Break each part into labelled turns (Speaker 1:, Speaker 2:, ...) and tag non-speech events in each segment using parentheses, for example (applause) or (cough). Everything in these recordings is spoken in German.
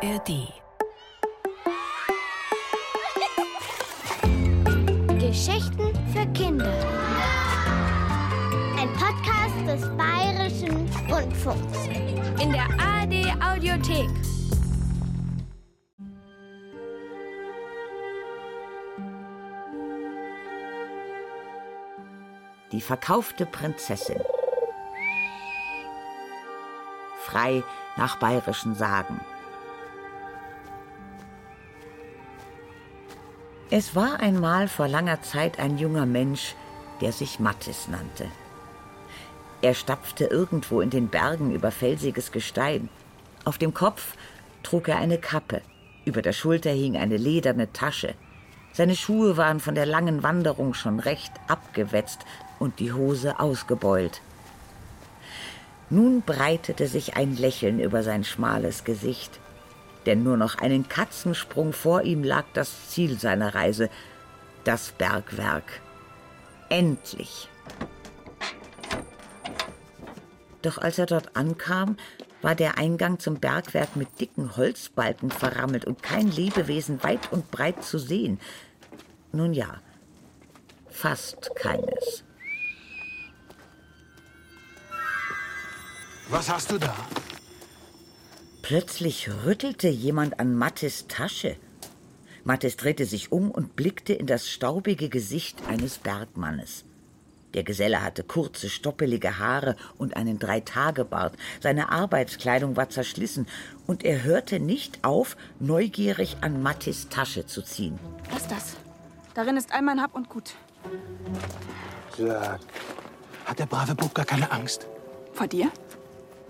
Speaker 1: ARD.
Speaker 2: Geschichten für Kinder. Ein Podcast des Bayerischen Rundfunks.
Speaker 3: In der ARD Audiothek.
Speaker 4: Die verkaufte Prinzessin. Frei nach bayerischen Sagen. Es war einmal vor langer Zeit ein junger Mensch, der sich Mattis nannte. Er stapfte irgendwo in den Bergen über felsiges Gestein. Auf dem Kopf trug er eine Kappe, über der Schulter hing eine lederne Tasche. Seine Schuhe waren von der langen Wanderung schon recht abgewetzt und die Hose ausgebeult. Nun breitete sich ein Lächeln über sein schmales Gesicht, denn nur noch einen Katzensprung vor ihm lag das Ziel seiner Reise, das Bergwerk. Endlich. Doch als er dort ankam, war der Eingang zum Bergwerk mit dicken Holzbalken verrammelt und kein Lebewesen weit und breit zu sehen. Nun ja, fast keines.
Speaker 5: Was hast du da?
Speaker 4: Plötzlich rüttelte jemand an Mattes Tasche. Mattes drehte sich um und blickte in das staubige Gesicht eines Bergmannes. Der Geselle hatte kurze, stoppelige Haare und einen Dreitagebart. Seine Arbeitskleidung war zerschlissen und er hörte nicht auf, neugierig an Mattis Tasche zu ziehen.
Speaker 6: Was ist das? Darin ist all mein Hab und Gut.
Speaker 5: Sag, hat der brave Bub gar keine Angst?
Speaker 6: Vor dir?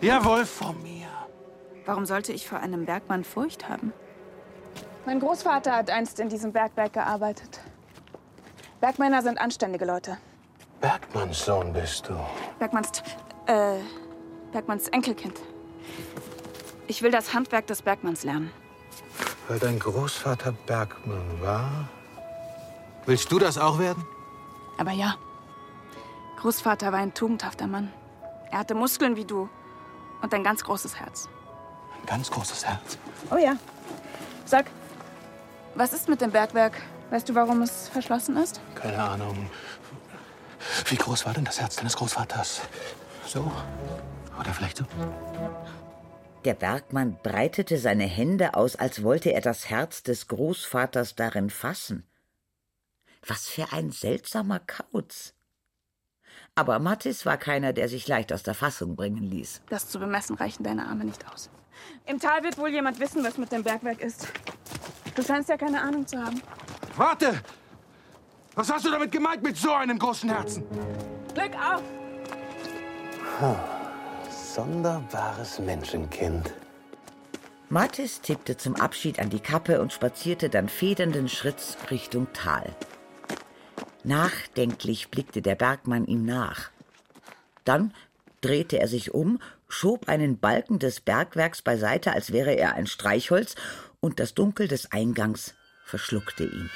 Speaker 5: Jawohl, vor mir.
Speaker 6: Warum sollte ich vor einem Bergmann Furcht haben? Mein Großvater hat einst in diesem Bergwerk gearbeitet. Bergmänner sind anständige Leute.
Speaker 5: Bergmanns Sohn bist du.
Speaker 6: Bergmanns, äh, Bergmanns Enkelkind. Ich will das Handwerk des Bergmanns lernen.
Speaker 5: Weil dein Großvater Bergmann war? Willst du das auch werden?
Speaker 6: Aber ja, Großvater war ein tugendhafter Mann. Er hatte Muskeln wie du und ein ganz großes Herz.
Speaker 5: Ein ganz großes Herz.
Speaker 6: Oh ja. Sag, was ist mit dem Bergwerk? Weißt du, warum es verschlossen ist?
Speaker 5: Keine Ahnung. Wie groß war denn das Herz deines Großvaters? So? Oder vielleicht so?
Speaker 4: Der Bergmann breitete seine Hände aus, als wollte er das Herz des Großvaters darin fassen. Was für ein seltsamer Kauz. Aber Mattis war keiner, der sich leicht aus der Fassung bringen ließ.
Speaker 6: Das zu bemessen reichen deine Arme nicht aus. Im Tal wird wohl jemand wissen, was mit dem Bergwerk ist. Du scheinst ja keine Ahnung zu haben.
Speaker 5: Warte! Was hast du damit gemeint mit so einem großen Herzen?
Speaker 6: Glück auf!
Speaker 5: Sonderbares Menschenkind.
Speaker 4: Mattis tippte zum Abschied an die Kappe und spazierte dann federnden Schritts Richtung Tal. Nachdenklich blickte der Bergmann ihm nach. Dann drehte er sich um, schob einen Balken des Bergwerks beiseite, als wäre er ein Streichholz, und das Dunkel des Eingangs verschluckte ihn.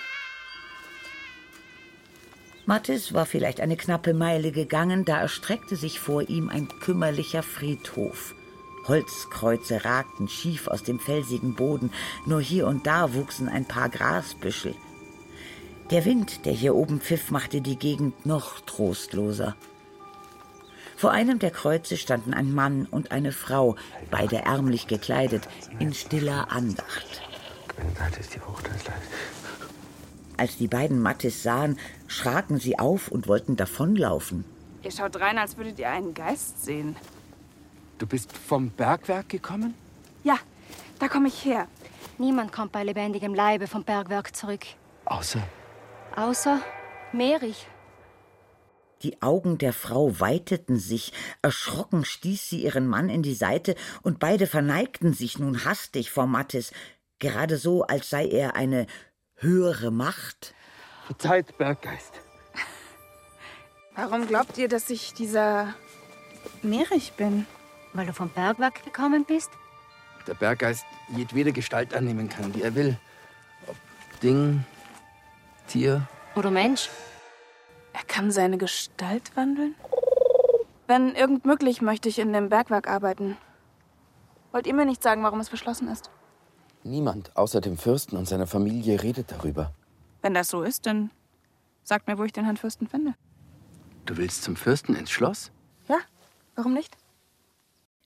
Speaker 4: Mattis war vielleicht eine knappe Meile gegangen, da erstreckte sich vor ihm ein kümmerlicher Friedhof. Holzkreuze ragten schief aus dem felsigen Boden, nur hier und da wuchsen ein paar Grasbüschel. Der Wind, der hier oben pfiff, machte die Gegend noch trostloser. Vor einem der Kreuze standen ein Mann und eine Frau, beide ärmlich gekleidet, in stiller Andacht. Als die beiden Mattis sahen, schraken sie auf und wollten davonlaufen.
Speaker 6: Ihr schaut rein, als würdet ihr einen Geist sehen.
Speaker 7: Du bist vom Bergwerk gekommen?
Speaker 6: Ja, da komme ich her.
Speaker 8: Niemand kommt bei lebendigem Leibe vom Bergwerk zurück.
Speaker 7: Außer
Speaker 8: Außer Merich.
Speaker 4: Die Augen der Frau weiteten sich, erschrocken stieß sie ihren Mann in die Seite, und beide verneigten sich nun hastig vor Mattis, gerade so, als sei er eine höhere Macht.
Speaker 7: Verzeiht, Berggeist.
Speaker 6: Warum glaubt ihr, dass ich dieser Merich bin?
Speaker 8: Weil du vom Bergwerk gekommen bist?
Speaker 7: Der Berggeist jedwede Gestalt annehmen kann, die er will. Ob Ding, Tier.
Speaker 8: Oder Mensch?
Speaker 6: Er kann seine Gestalt wandeln? Wenn irgend möglich, möchte ich in dem Bergwerk arbeiten. Wollt ihr mir nicht sagen, warum es verschlossen ist?
Speaker 7: Niemand außer dem Fürsten und seiner Familie redet darüber.
Speaker 6: Wenn das so ist, dann sagt mir, wo ich den Herrn Fürsten finde.
Speaker 7: Du willst zum Fürsten ins Schloss?
Speaker 6: Ja, warum nicht?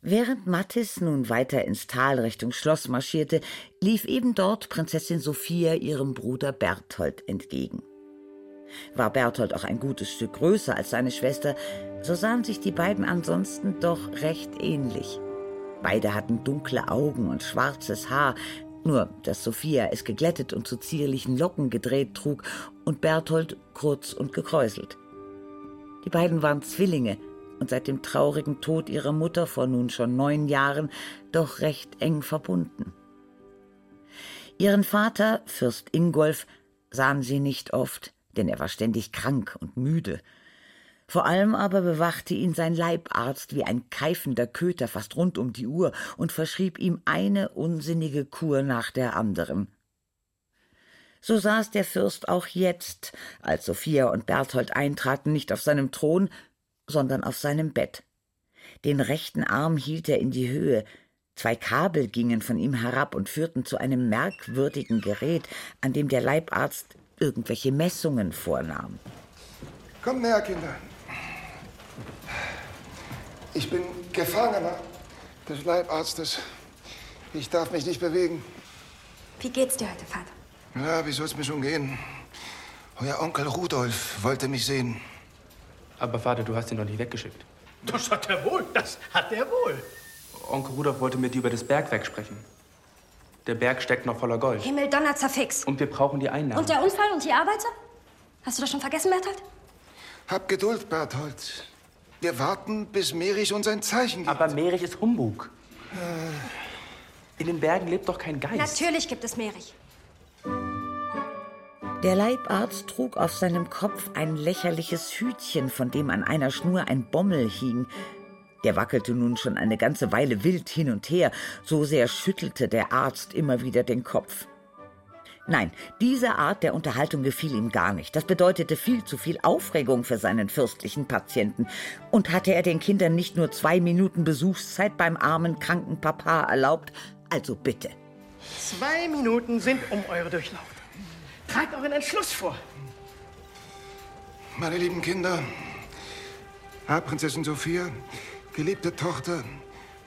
Speaker 4: Während Mattis nun weiter ins Tal Richtung Schloss marschierte, lief eben dort Prinzessin Sophia ihrem Bruder Berthold entgegen. War Berthold auch ein gutes Stück größer als seine Schwester, so sahen sich die beiden ansonsten doch recht ähnlich. Beide hatten dunkle Augen und schwarzes Haar, nur dass Sophia es geglättet und zu zierlichen Locken gedreht trug und Berthold kurz und gekräuselt. Die beiden waren Zwillinge und seit dem traurigen Tod ihrer Mutter vor nun schon neun Jahren doch recht eng verbunden. Ihren Vater, Fürst Ingolf, sahen sie nicht oft, denn er war ständig krank und müde. Vor allem aber bewachte ihn sein Leibarzt wie ein keifender Köter fast rund um die Uhr und verschrieb ihm eine unsinnige Kur nach der anderen. So saß der Fürst auch jetzt, als Sophia und Berthold eintraten, nicht auf seinem Thron, sondern auf seinem Bett. Den rechten Arm hielt er in die Höhe, zwei Kabel gingen von ihm herab und führten zu einem merkwürdigen Gerät, an dem der Leibarzt irgendwelche Messungen vornahm.
Speaker 1: Kommt näher, Kinder. Ich bin Gefangener des Leibarztes. Ich darf mich nicht bewegen.
Speaker 8: Wie geht's dir heute, Vater?
Speaker 1: Ja, wie soll's mir schon gehen? Euer Onkel Rudolf wollte mich sehen.
Speaker 7: Aber Vater, du hast ihn doch nicht weggeschickt.
Speaker 5: Das hat er wohl, das hat er wohl.
Speaker 7: Onkel Rudolf wollte mit dir über das Bergwerk sprechen. Der Berg steckt noch voller Gold.
Speaker 8: Himmel, Donner, zerfix.
Speaker 7: Und wir brauchen die Einnahmen.
Speaker 8: Und der Unfall und die Arbeiter? Hast du das schon vergessen, Berthold?
Speaker 1: Hab Geduld, Berthold. Wir warten, bis Merich uns ein Zeichen gibt.
Speaker 7: Aber Merich ist Humbug. In den Bergen lebt doch kein Geist.
Speaker 8: Natürlich gibt es Merich.
Speaker 4: Der Leibarzt trug auf seinem Kopf ein lächerliches Hütchen, von dem an einer Schnur ein Bommel hing. Der wackelte nun schon eine ganze Weile wild hin und her, so sehr schüttelte der Arzt immer wieder den Kopf. Nein, diese Art der Unterhaltung gefiel ihm gar nicht. Das bedeutete viel zu viel Aufregung für seinen fürstlichen Patienten. Und hatte er den Kindern nicht nur zwei Minuten Besuchszeit beim armen, kranken Papa erlaubt, also bitte.
Speaker 5: Zwei Minuten sind um eure Durchlauf. Tragt euren Entschluss vor.
Speaker 1: Meine lieben Kinder, Herr Prinzessin Sophia, geliebte Tochter,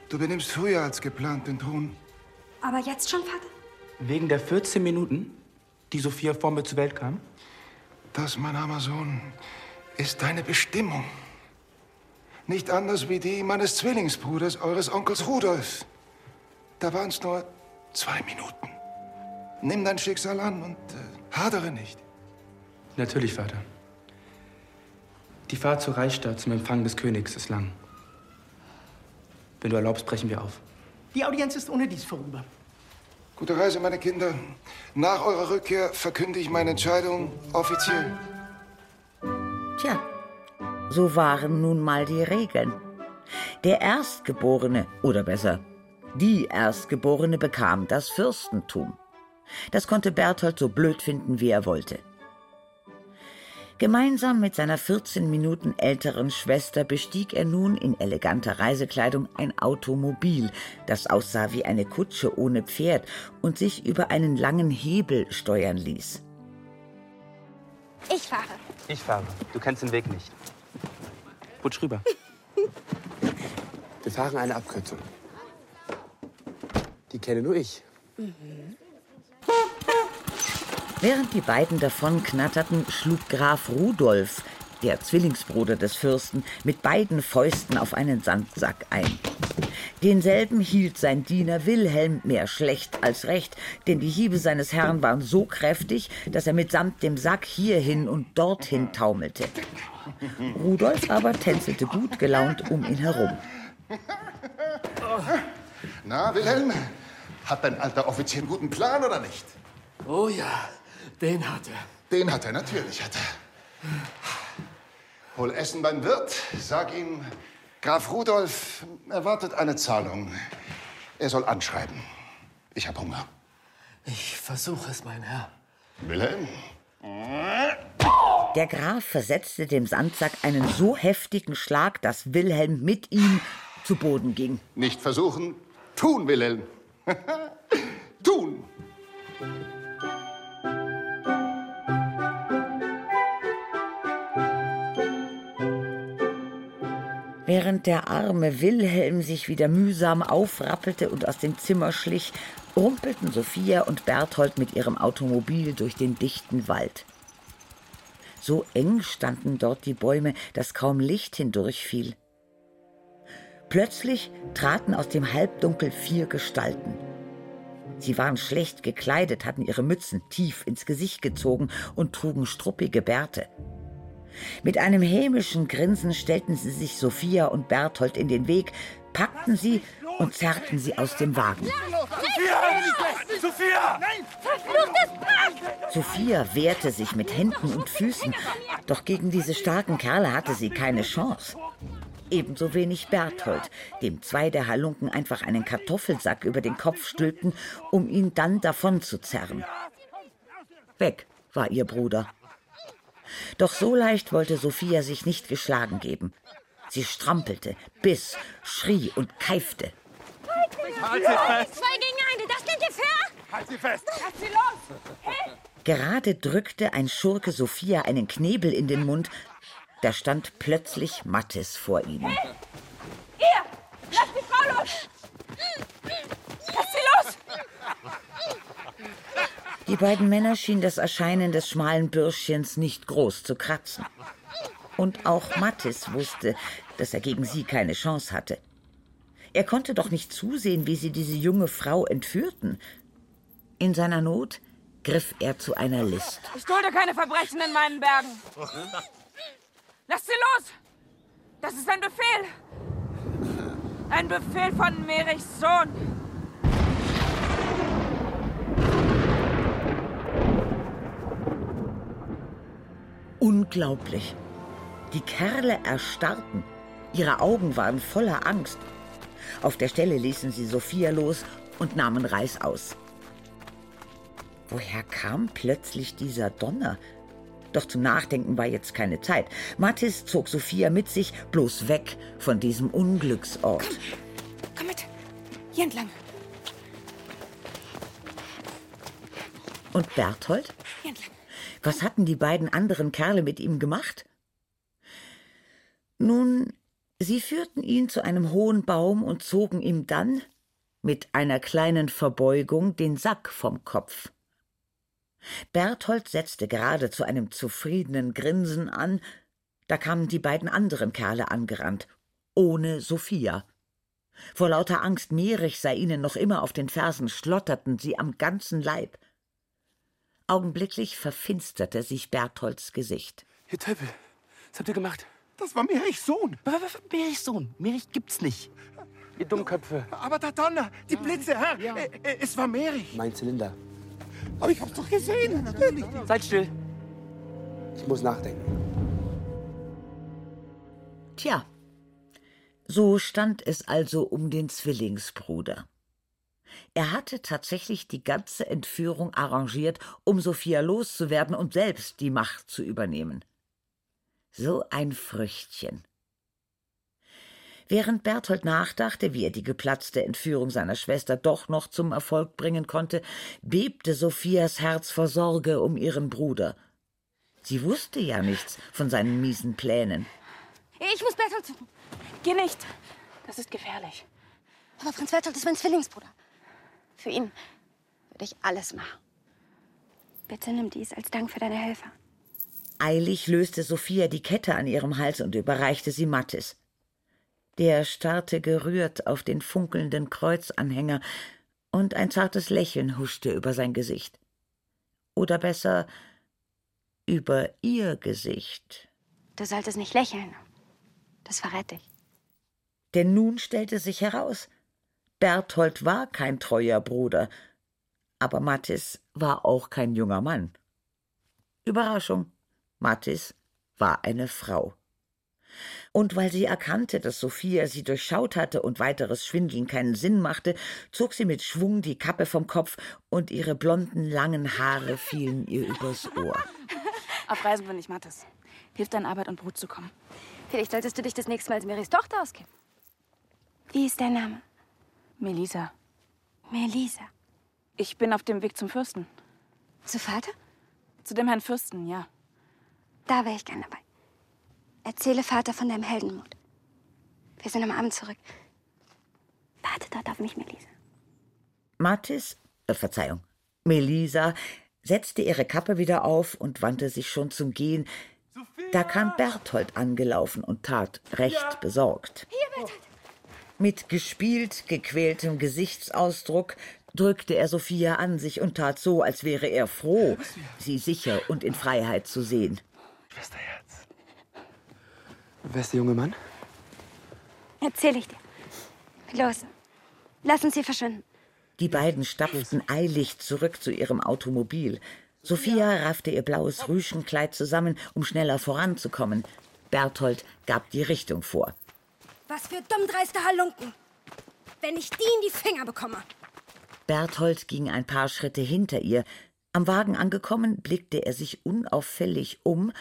Speaker 1: du benimmst früher als geplant den Thron.
Speaker 8: Aber jetzt schon, Vater?
Speaker 7: Wegen der 14 Minuten, die Sophia vor mir zur Welt kam?
Speaker 1: Das, mein armer Sohn, ist deine Bestimmung. Nicht anders wie die meines Zwillingsbruders, eures Onkels Rudolf. Da waren es nur zwei Minuten. Nimm dein Schicksal an und äh, hadere nicht.
Speaker 7: Natürlich, Vater. Die Fahrt zur Reichsstadt zum Empfang des Königs ist lang. Wenn du erlaubst, brechen wir auf.
Speaker 5: Die Audienz ist ohne dies vorüber.
Speaker 1: Gute Reise, meine Kinder. Nach eurer Rückkehr verkünde ich meine Entscheidung offiziell.
Speaker 4: Tja, so waren nun mal die Regeln. Der Erstgeborene, oder besser, die Erstgeborene bekam das Fürstentum. Das konnte Berthold so blöd finden, wie er wollte. Gemeinsam mit seiner 14 Minuten älteren Schwester bestieg er nun in eleganter Reisekleidung ein Automobil, das aussah wie eine Kutsche ohne Pferd und sich über einen langen Hebel steuern ließ.
Speaker 8: Ich fahre.
Speaker 7: Ich fahre. Du kennst den Weg nicht. Rutsch rüber. Wir fahren eine Abkürzung. Die kenne nur ich.
Speaker 4: Während die beiden davonknatterten, schlug Graf Rudolf, der Zwillingsbruder des Fürsten, mit beiden Fäusten auf einen Sandsack ein. Denselben hielt sein Diener Wilhelm mehr schlecht als recht, denn die Hiebe seines Herrn waren so kräftig, dass er mitsamt dem Sack hierhin und dorthin taumelte. Rudolf aber tänzelte gut gelaunt um ihn herum.
Speaker 1: Na, Wilhelm, hat dein alter Offizier einen guten Plan oder nicht?
Speaker 5: Oh ja, den hat er.
Speaker 1: Den hat er, natürlich hat er. Hol Essen beim Wirt, sag ihm, Graf Rudolf erwartet eine Zahlung. Er soll anschreiben. Ich hab Hunger.
Speaker 5: Ich versuche es, mein Herr.
Speaker 1: Wilhelm?
Speaker 4: Der Graf versetzte dem Sandsack einen so heftigen Schlag, dass Wilhelm mit ihm zu Boden ging.
Speaker 1: Nicht versuchen, tun, Wilhelm. (laughs) tun!
Speaker 4: Während der arme Wilhelm sich wieder mühsam aufrappelte und aus dem Zimmer schlich, rumpelten Sophia und Berthold mit ihrem Automobil durch den dichten Wald. So eng standen dort die Bäume, dass kaum Licht hindurchfiel. Plötzlich traten aus dem Halbdunkel vier Gestalten. Sie waren schlecht gekleidet, hatten ihre Mützen tief ins Gesicht gezogen und trugen struppige Bärte. Mit einem hämischen Grinsen stellten sie sich Sophia und Berthold in den Weg, packten sie und zerrten sie aus dem Wagen.
Speaker 9: Sophia! Sophia!
Speaker 4: Sophia wehrte sich mit Händen und Füßen, doch gegen diese starken Kerle hatte sie keine Chance. Ebenso wenig Berthold, dem zwei der Halunken einfach einen Kartoffelsack über den Kopf stülpten, um ihn dann davon zu zerren. Weg war ihr Bruder. Doch so leicht wollte Sophia sich nicht geschlagen geben. Sie strampelte, biss, schrie und keifte.
Speaker 9: Halt sie fest!
Speaker 2: Zwei gegen eine, das nennt ihr fair?
Speaker 9: Halt sie fest!
Speaker 6: Lass sie los!
Speaker 4: Gerade drückte ein Schurke Sophia einen Knebel in den Mund, da stand plötzlich Mattes vor ihnen.
Speaker 6: Ihr! Lasst die Frau los! Lasst sie los!
Speaker 4: Die beiden Männer schienen das Erscheinen des schmalen Bürschchens nicht groß zu kratzen. Und auch Mattis wusste, dass er gegen sie keine Chance hatte. Er konnte doch nicht zusehen, wie sie diese junge Frau entführten. In seiner Not griff er zu einer List.
Speaker 6: Ich dulde keine Verbrechen in meinen Bergen. Lasst sie los! Das ist ein Befehl! Ein Befehl von Merichs Sohn!
Speaker 4: Unglaublich. Die Kerle erstarrten. Ihre Augen waren voller Angst. Auf der Stelle ließen sie Sophia los und nahmen Reis aus. Woher kam plötzlich dieser Donner? Doch zum Nachdenken war jetzt keine Zeit. Mattis zog Sophia mit sich bloß weg von diesem Unglücksort.
Speaker 6: Komm mit! Hier entlang!
Speaker 4: Und Berthold?
Speaker 6: Hier entlang!
Speaker 4: Was hatten die beiden anderen Kerle mit ihm gemacht? Nun, sie führten ihn zu einem hohen Baum und zogen ihm dann mit einer kleinen Verbeugung den Sack vom Kopf. Berthold setzte gerade zu einem zufriedenen Grinsen an, da kamen die beiden anderen Kerle angerannt, ohne Sophia. Vor lauter Angst, Mierich sei ihnen noch immer auf den Fersen, schlotterten sie am ganzen Leib. Augenblicklich verfinsterte sich Bertholds Gesicht.
Speaker 5: Ihr Teufel, was habt ihr gemacht?
Speaker 1: Das war Merichs Sohn.
Speaker 5: Merichs Sohn. Merich gibt's nicht. Ihr Dummköpfe.
Speaker 1: Aber der Donner, die Blitze, Herr, äh, äh, es war Merich.
Speaker 5: Mein Zylinder.
Speaker 1: Aber ich hab's doch gesehen. Natürlich.
Speaker 5: Seid still. Ich muss nachdenken.
Speaker 4: Tja, so stand es also um den Zwillingsbruder. Er hatte tatsächlich die ganze Entführung arrangiert, um Sophia loszuwerden und selbst die Macht zu übernehmen. So ein Früchtchen. Während Berthold nachdachte, wie er die geplatzte Entführung seiner Schwester doch noch zum Erfolg bringen konnte, bebte Sophias Herz vor Sorge um ihren Bruder. Sie wusste ja nichts von seinen miesen Plänen.
Speaker 8: Ich muss Berthold suchen.
Speaker 6: Geh nicht! Das ist gefährlich.
Speaker 8: Aber Franz Berthold ist mein Zwillingsbruder. Für ihn würde ich alles machen. Bitte nimm dies als Dank für deine Hilfe.
Speaker 4: Eilig löste Sophia die Kette an ihrem Hals und überreichte sie Mattis. Der starrte gerührt auf den funkelnden Kreuzanhänger, und ein zartes Lächeln huschte über sein Gesicht. Oder besser über ihr Gesicht.
Speaker 8: Du solltest nicht lächeln. Das verrät dich.
Speaker 4: Denn nun stellte sich heraus, Berthold war kein treuer Bruder, aber Mattis war auch kein junger Mann. Überraschung, Mattis war eine Frau. Und weil sie erkannte, dass Sophia sie durchschaut hatte und weiteres Schwindeln keinen Sinn machte, zog sie mit Schwung die Kappe vom Kopf und ihre blonden, langen Haare fielen ihr übers Ohr. (laughs)
Speaker 6: Auf Reisen bin ich Mattes. Hilft an Arbeit und Brot zu kommen.
Speaker 8: Vielleicht solltest du dich das nächste Mal als Marys Tochter ausgeben. Wie ist dein Name?
Speaker 6: Melisa.
Speaker 8: Melisa.
Speaker 6: Ich bin auf dem Weg zum Fürsten.
Speaker 8: Zu Vater?
Speaker 6: Zu dem Herrn Fürsten, ja.
Speaker 8: Da wäre ich gern dabei. Erzähle Vater von deinem Heldenmut. Wir sind am Abend zurück. Warte dort auf mich, Melisa.
Speaker 4: Mathis, äh, Verzeihung, Melisa setzte ihre Kappe wieder auf und wandte sich schon zum Gehen. Da kam Berthold angelaufen und tat recht besorgt.
Speaker 8: Hier, Berthold.
Speaker 4: Mit gespielt gequältem Gesichtsausdruck drückte er Sophia an sich und tat so, als wäre er froh, sie sicher und in Freiheit zu sehen.
Speaker 7: Schwesterherz. Wer ist der junge Mann?
Speaker 8: Erzähl ich dir. Los, lass uns hier verschwinden.
Speaker 4: Die beiden stapften eilig zurück zu ihrem Automobil. Sophia raffte ihr blaues Rüschenkleid zusammen, um schneller voranzukommen. Berthold gab die Richtung vor.
Speaker 8: Was für dummdreiste Halunken. Wenn ich die in die Finger bekomme.
Speaker 4: Berthold ging ein paar Schritte hinter ihr. Am Wagen angekommen, blickte er sich unauffällig um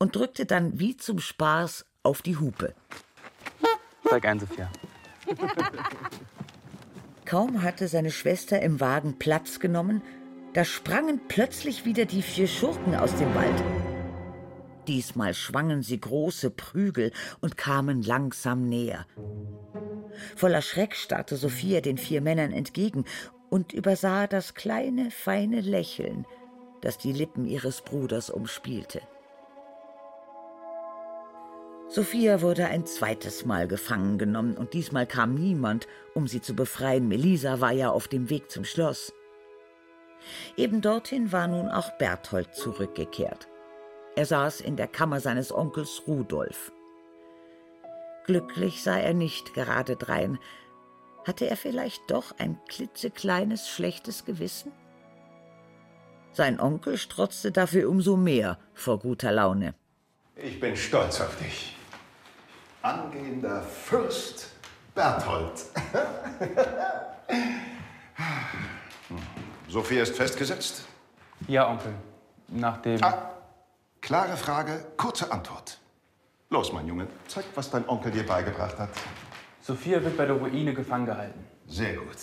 Speaker 4: und drückte dann wie zum Spaß auf die Hupe.
Speaker 7: Zeig ein, Sophia. (laughs)
Speaker 4: Kaum hatte seine Schwester im Wagen Platz genommen, da sprangen plötzlich wieder die vier Schurken aus dem Wald. Diesmal schwangen sie große Prügel und kamen langsam näher. Voller Schreck starrte Sophia den vier Männern entgegen und übersah das kleine, feine Lächeln, das die Lippen ihres Bruders umspielte. Sophia wurde ein zweites Mal gefangen genommen und diesmal kam niemand, um sie zu befreien. Melisa war ja auf dem Weg zum Schloss. Eben dorthin war nun auch Berthold zurückgekehrt. Er saß in der Kammer seines Onkels Rudolf. Glücklich sah er nicht gerade drein. Hatte er vielleicht doch ein klitzekleines schlechtes Gewissen? Sein Onkel strotzte dafür umso mehr vor guter Laune.
Speaker 1: Ich bin stolz auf dich. Angehender Fürst Berthold. (laughs) Sophia ist festgesetzt?
Speaker 7: Ja, Onkel. Nachdem.
Speaker 1: Ah, klare Frage, kurze Antwort. Los, mein Junge, zeig, was dein Onkel dir beigebracht hat.
Speaker 7: Sophia wird bei der Ruine gefangen gehalten.
Speaker 1: Sehr gut.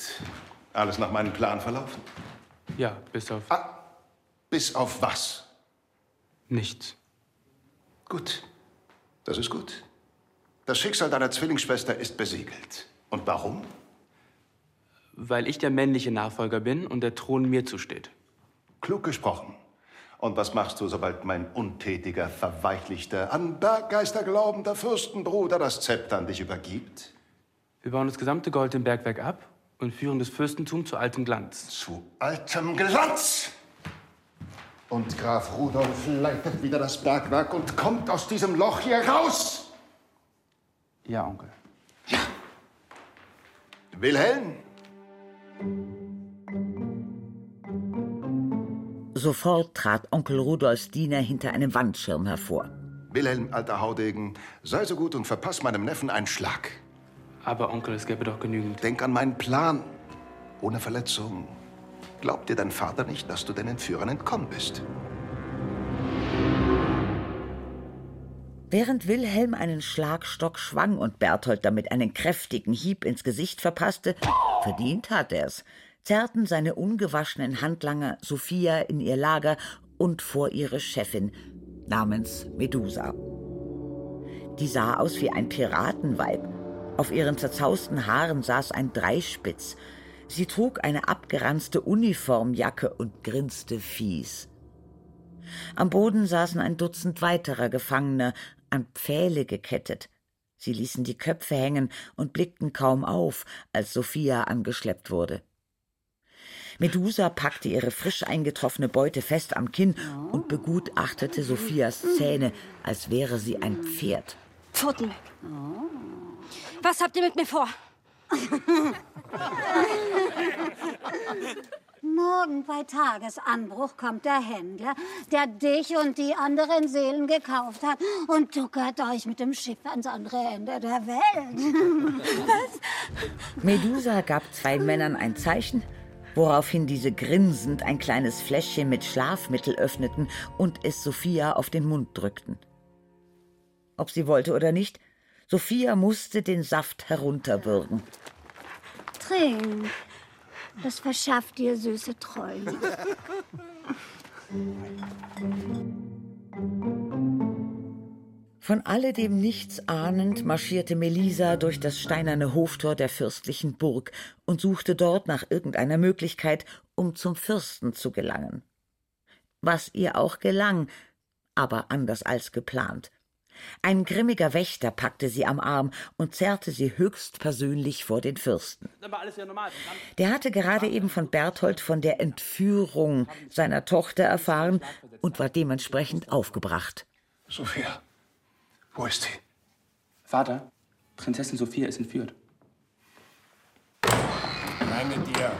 Speaker 1: Alles nach meinem Plan verlaufen?
Speaker 7: Ja, bis auf
Speaker 1: Ah, bis auf was?
Speaker 7: nichts.
Speaker 1: Gut. Das ist gut. Das Schicksal deiner Zwillingsschwester ist besiegelt. Und warum?
Speaker 7: Weil ich der männliche Nachfolger bin und der Thron mir zusteht.
Speaker 1: Klug gesprochen. Und was machst du, sobald mein untätiger, verweichlichter, an Berggeister glaubender Fürstenbruder das Zepter an dich übergibt?
Speaker 7: Wir bauen das gesamte Gold im Bergwerk ab und führen das Fürstentum zu altem Glanz.
Speaker 1: Zu altem Glanz! Und Graf Rudolf leitet wieder das Bergwerk und kommt aus diesem Loch hier raus!
Speaker 7: Ja, Onkel.
Speaker 1: Wilhelm?
Speaker 4: Sofort trat Onkel Rudolfs Diener hinter einem Wandschirm hervor.
Speaker 1: Wilhelm, alter Haudegen, sei so gut und verpass meinem Neffen einen Schlag.
Speaker 7: Aber Onkel, es gäbe doch genügend.
Speaker 1: Denk an meinen Plan. Ohne Verletzung. Glaubt dir dein Vater nicht, dass du den Entführern entkommen bist?
Speaker 4: Während Wilhelm einen Schlagstock schwang und Berthold damit einen kräftigen Hieb ins Gesicht verpasste, verdient hat er's, zerrten seine ungewaschenen Handlanger Sophia in ihr Lager und vor ihre Chefin namens Medusa. Die sah aus wie ein Piratenweib. Auf ihren zerzausten Haaren saß ein Dreispitz. Sie trug eine abgeranzte Uniformjacke und grinste fies. Am Boden saßen ein Dutzend weiterer Gefangener, an Pfähle gekettet. Sie ließen die Köpfe hängen und blickten kaum auf, als Sophia angeschleppt wurde. Medusa packte ihre frisch eingetroffene Beute fest am Kinn und begutachtete Sophias Zähne, als wäre sie ein Pferd.
Speaker 8: Pfoten weg. Was habt ihr mit mir vor?
Speaker 10: Morgen bei Tagesanbruch kommt der Händler, der dich und die anderen Seelen gekauft hat und tuckert euch mit dem Schiff ans andere Ende der Welt. Was?
Speaker 4: Medusa gab zwei Männern ein Zeichen, woraufhin diese grinsend ein kleines Fläschchen mit Schlafmittel öffneten und es Sophia auf den Mund drückten. Ob sie wollte oder nicht, Sophia musste den Saft herunterwürgen.
Speaker 10: Trink. Das verschafft dir süße Träume. (laughs)
Speaker 4: Von alledem nichts ahnend marschierte Melisa durch das steinerne Hoftor der fürstlichen Burg und suchte dort nach irgendeiner Möglichkeit, um zum Fürsten zu gelangen. Was ihr auch gelang, aber anders als geplant. Ein grimmiger Wächter packte sie am Arm und zerrte sie höchstpersönlich vor den Fürsten. Der hatte gerade eben von Berthold von der Entführung seiner Tochter erfahren und war dementsprechend aufgebracht.
Speaker 1: Sophia, wo ist sie?
Speaker 7: Vater, Prinzessin Sophia ist entführt.
Speaker 11: Rein mit dir.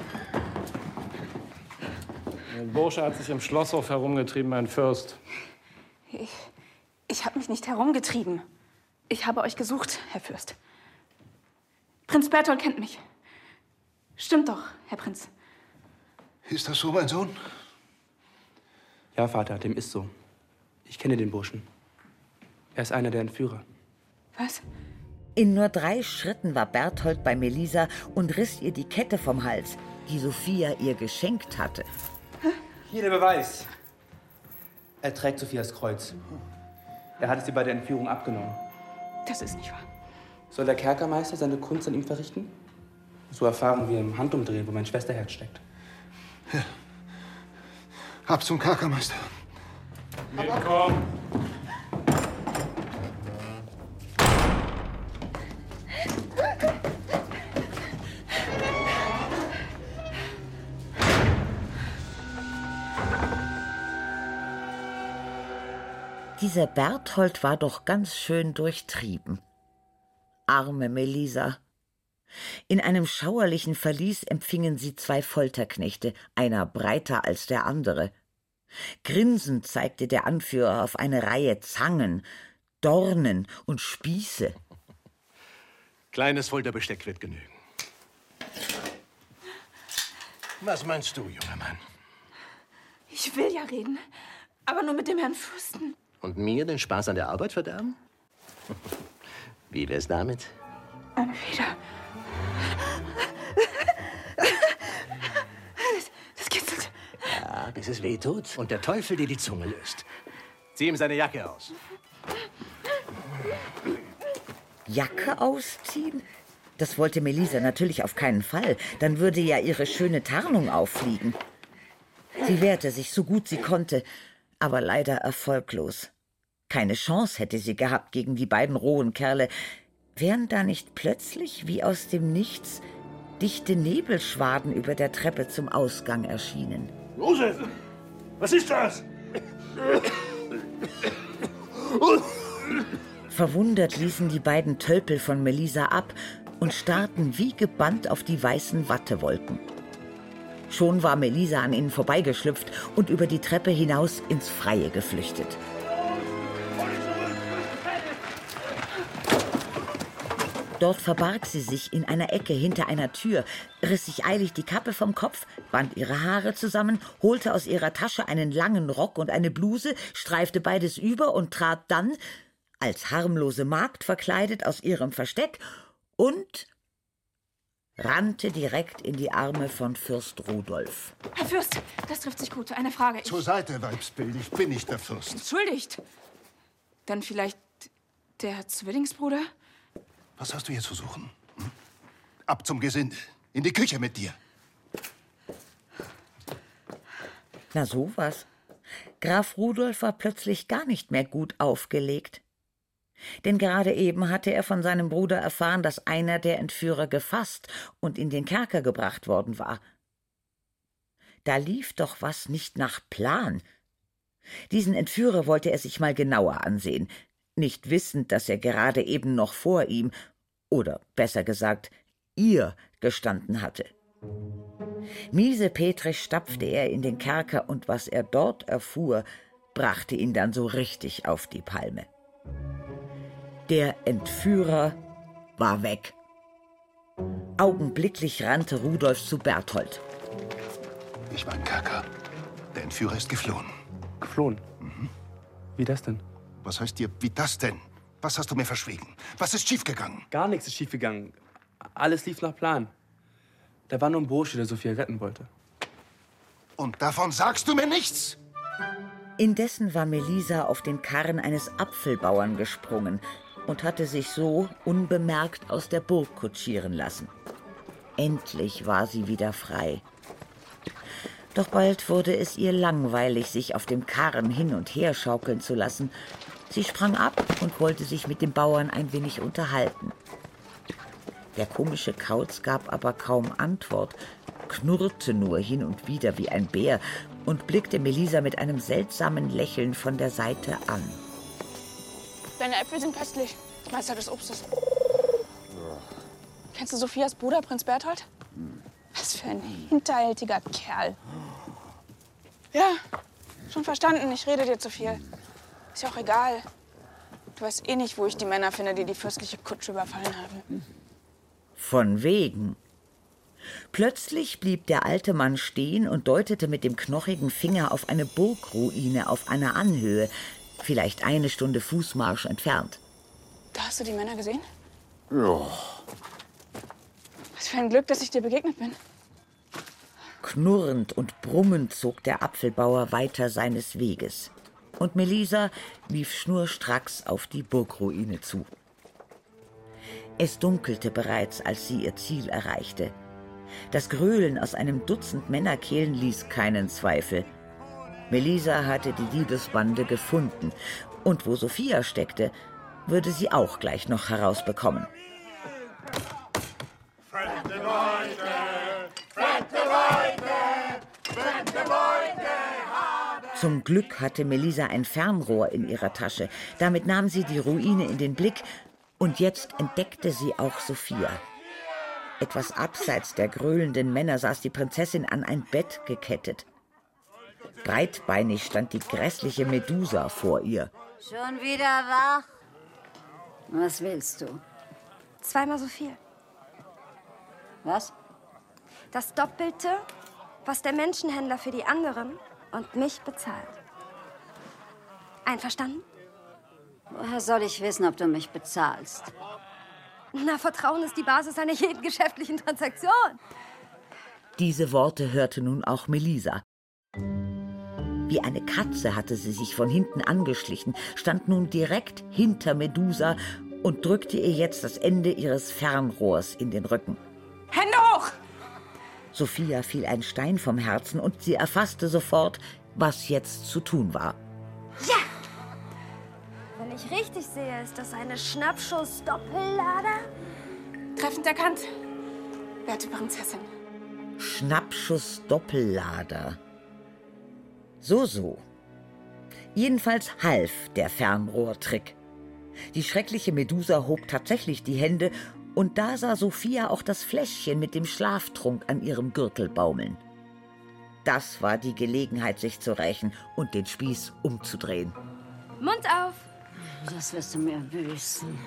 Speaker 11: Der Bursche hat sich im Schlosshof herumgetrieben, mein Fürst.
Speaker 6: Ich, ich habe mich nicht herumgetrieben. Ich habe euch gesucht, Herr Fürst. Prinz Berthold kennt mich. Stimmt doch, Herr Prinz.
Speaker 1: Ist das so, mein Sohn?
Speaker 7: Ja, Vater, dem ist so. Ich kenne den Burschen. Er ist einer der Entführer.
Speaker 6: Was?
Speaker 4: In nur drei Schritten war Berthold bei Melisa und riss ihr die Kette vom Hals, die Sophia ihr geschenkt hatte.
Speaker 7: Hier der Beweis. Er trägt Sophias Kreuz. Er hat es ihr bei der Entführung abgenommen.
Speaker 6: Das ist nicht wahr.
Speaker 7: Soll der Kerkermeister seine Kunst an ihm verrichten? So erfahren wir im Handumdrehen, wo mein Schwesterherz steckt.
Speaker 1: Ab zum Kerkermeister.
Speaker 11: Mitkommen.
Speaker 4: Dieser Berthold war doch ganz schön durchtrieben. Arme Melisa. In einem schauerlichen Verlies empfingen sie zwei Folterknechte, einer breiter als der andere. Grinsend zeigte der Anführer auf eine Reihe Zangen, Dornen und Spieße.
Speaker 5: Kleines Folterbesteck wird genügen. Was meinst du, junger Mann?
Speaker 6: Ich will ja reden, aber nur mit dem Herrn Fürsten.
Speaker 5: Und mir den Spaß an der Arbeit verderben? (laughs) Wie wär's damit?
Speaker 6: Eine Feder. Das, das kitzelt.
Speaker 5: Ja, bis es weh tut und der Teufel dir die Zunge löst. Zieh ihm seine Jacke aus.
Speaker 4: Jacke ausziehen? Das wollte Melisa natürlich auf keinen Fall. Dann würde ja ihre schöne Tarnung auffliegen. Sie wehrte sich so gut sie konnte, aber leider erfolglos. Keine Chance hätte sie gehabt gegen die beiden rohen Kerle. Wären da nicht plötzlich, wie aus dem Nichts, dichte Nebelschwaden über der Treppe zum Ausgang erschienen.
Speaker 9: Josef, was ist das?
Speaker 4: Verwundert ließen die beiden Tölpel von Melisa ab und starrten wie gebannt auf die weißen Wattewolken. Schon war Melisa an ihnen vorbeigeschlüpft und über die Treppe hinaus ins Freie geflüchtet. Dort verbarg sie sich in einer Ecke hinter einer Tür, riss sich eilig die Kappe vom Kopf, band ihre Haare zusammen, holte aus ihrer Tasche einen langen Rock und eine Bluse, streifte beides über und trat dann, als harmlose Magd verkleidet, aus ihrem Versteck und rannte direkt in die Arme von Fürst Rudolf.
Speaker 6: Herr Fürst, das trifft sich gut. Eine Frage. Ich,
Speaker 1: Zur Seite, Weibsbild. Ich bin nicht der Fürst.
Speaker 6: entschuldigt. Dann vielleicht der Zwillingsbruder?
Speaker 1: Was hast du hier zu suchen? Hm? Ab zum Gesinde. In die Küche mit dir.
Speaker 4: Na sowas. Graf Rudolf war plötzlich gar nicht mehr gut aufgelegt. Denn gerade eben hatte er von seinem Bruder erfahren, dass einer der Entführer gefasst und in den Kerker gebracht worden war. Da lief doch was nicht nach Plan. Diesen Entführer wollte er sich mal genauer ansehen, nicht wissend, dass er gerade eben noch vor ihm, oder besser gesagt, ihr gestanden hatte. Miesepetrisch stapfte er in den Kerker, und was er dort erfuhr, brachte ihn dann so richtig auf die Palme. Der Entführer war weg. Augenblicklich rannte Rudolf zu Berthold.
Speaker 1: Ich war im Kerker. Der Entführer ist geflohen.
Speaker 7: Geflohen? Wie das denn?
Speaker 1: Was heißt dir, wie das denn? Was hast du mir verschwiegen? Was ist schiefgegangen?
Speaker 7: Gar nichts ist schiefgegangen. Alles lief nach Plan. Da war nur ein Bursche, der Sophia retten wollte.
Speaker 1: Und davon sagst du mir nichts?
Speaker 4: Indessen war Melisa auf den Karren eines Apfelbauern gesprungen und hatte sich so unbemerkt aus der Burg kutschieren lassen. Endlich war sie wieder frei. Doch bald wurde es ihr langweilig, sich auf dem Karren hin und her schaukeln zu lassen. Sie sprang ab und wollte sich mit dem Bauern ein wenig unterhalten. Der komische Kauz gab aber kaum Antwort, knurrte nur hin und wieder wie ein Bär und blickte Melisa mit einem seltsamen Lächeln von der Seite an.
Speaker 6: Deine Äpfel sind köstlich, Meister des Obstes. Kennst du Sophias Bruder, Prinz Berthold? Was für ein hinterhältiger Kerl. Ja, schon verstanden. Ich rede dir zu viel. Ist ja auch egal. Du weißt eh nicht, wo ich die Männer finde, die die fürstliche Kutsche überfallen haben.
Speaker 4: Von wegen. Plötzlich blieb der alte Mann stehen und deutete mit dem knochigen Finger auf eine Burgruine auf einer Anhöhe, vielleicht eine Stunde Fußmarsch entfernt.
Speaker 6: Da hast du die Männer gesehen?
Speaker 1: Ja.
Speaker 6: Was für ein Glück, dass ich dir begegnet bin.
Speaker 4: Knurrend und brummend zog der Apfelbauer weiter seines Weges. Und Melisa lief schnurstracks auf die Burgruine zu. Es dunkelte bereits, als sie ihr Ziel erreichte. Das Gröhlen aus einem Dutzend Männerkehlen ließ keinen Zweifel. Melisa hatte die Diebesbande gefunden, und wo Sophia steckte, würde sie auch gleich noch herausbekommen.
Speaker 12: Fremde Leute, fremde Leute, fremde Leute.
Speaker 4: Zum Glück hatte Melisa ein Fernrohr in ihrer Tasche. Damit nahm sie die Ruine in den Blick und jetzt entdeckte sie auch Sophia. Etwas abseits der gröhlenden Männer saß die Prinzessin an ein Bett gekettet. Breitbeinig stand die grässliche Medusa vor ihr.
Speaker 10: Schon wieder wach? Was willst du?
Speaker 8: Zweimal so viel.
Speaker 10: Was?
Speaker 8: Das Doppelte, was der Menschenhändler für die anderen und mich bezahlt. Einverstanden?
Speaker 10: Woher soll ich wissen, ob du mich bezahlst?
Speaker 8: Na, Vertrauen ist die Basis einer jeden geschäftlichen Transaktion.
Speaker 4: Diese Worte hörte nun auch Melisa. Wie eine Katze hatte sie sich von hinten angeschlichen, stand nun direkt hinter Medusa und drückte ihr jetzt das Ende ihres Fernrohrs in den Rücken.
Speaker 6: Hände hoch!
Speaker 4: Sophia fiel ein Stein vom Herzen und sie erfasste sofort, was jetzt zu tun war.
Speaker 8: Ja! Wenn ich richtig sehe, ist das eine Schnappschuss-Doppellader?
Speaker 6: Treffend erkannt, werte Prinzessin.
Speaker 4: Schnappschuss-Doppellader. So, so. Jedenfalls half der Fernrohrtrick. Die schreckliche Medusa hob tatsächlich die Hände und da sah Sophia auch das Fläschchen mit dem Schlaftrunk an ihrem Gürtel baumeln. Das war die Gelegenheit, sich zu rächen und den Spieß umzudrehen.
Speaker 8: Mund auf!
Speaker 10: Das wirst du mir büßen.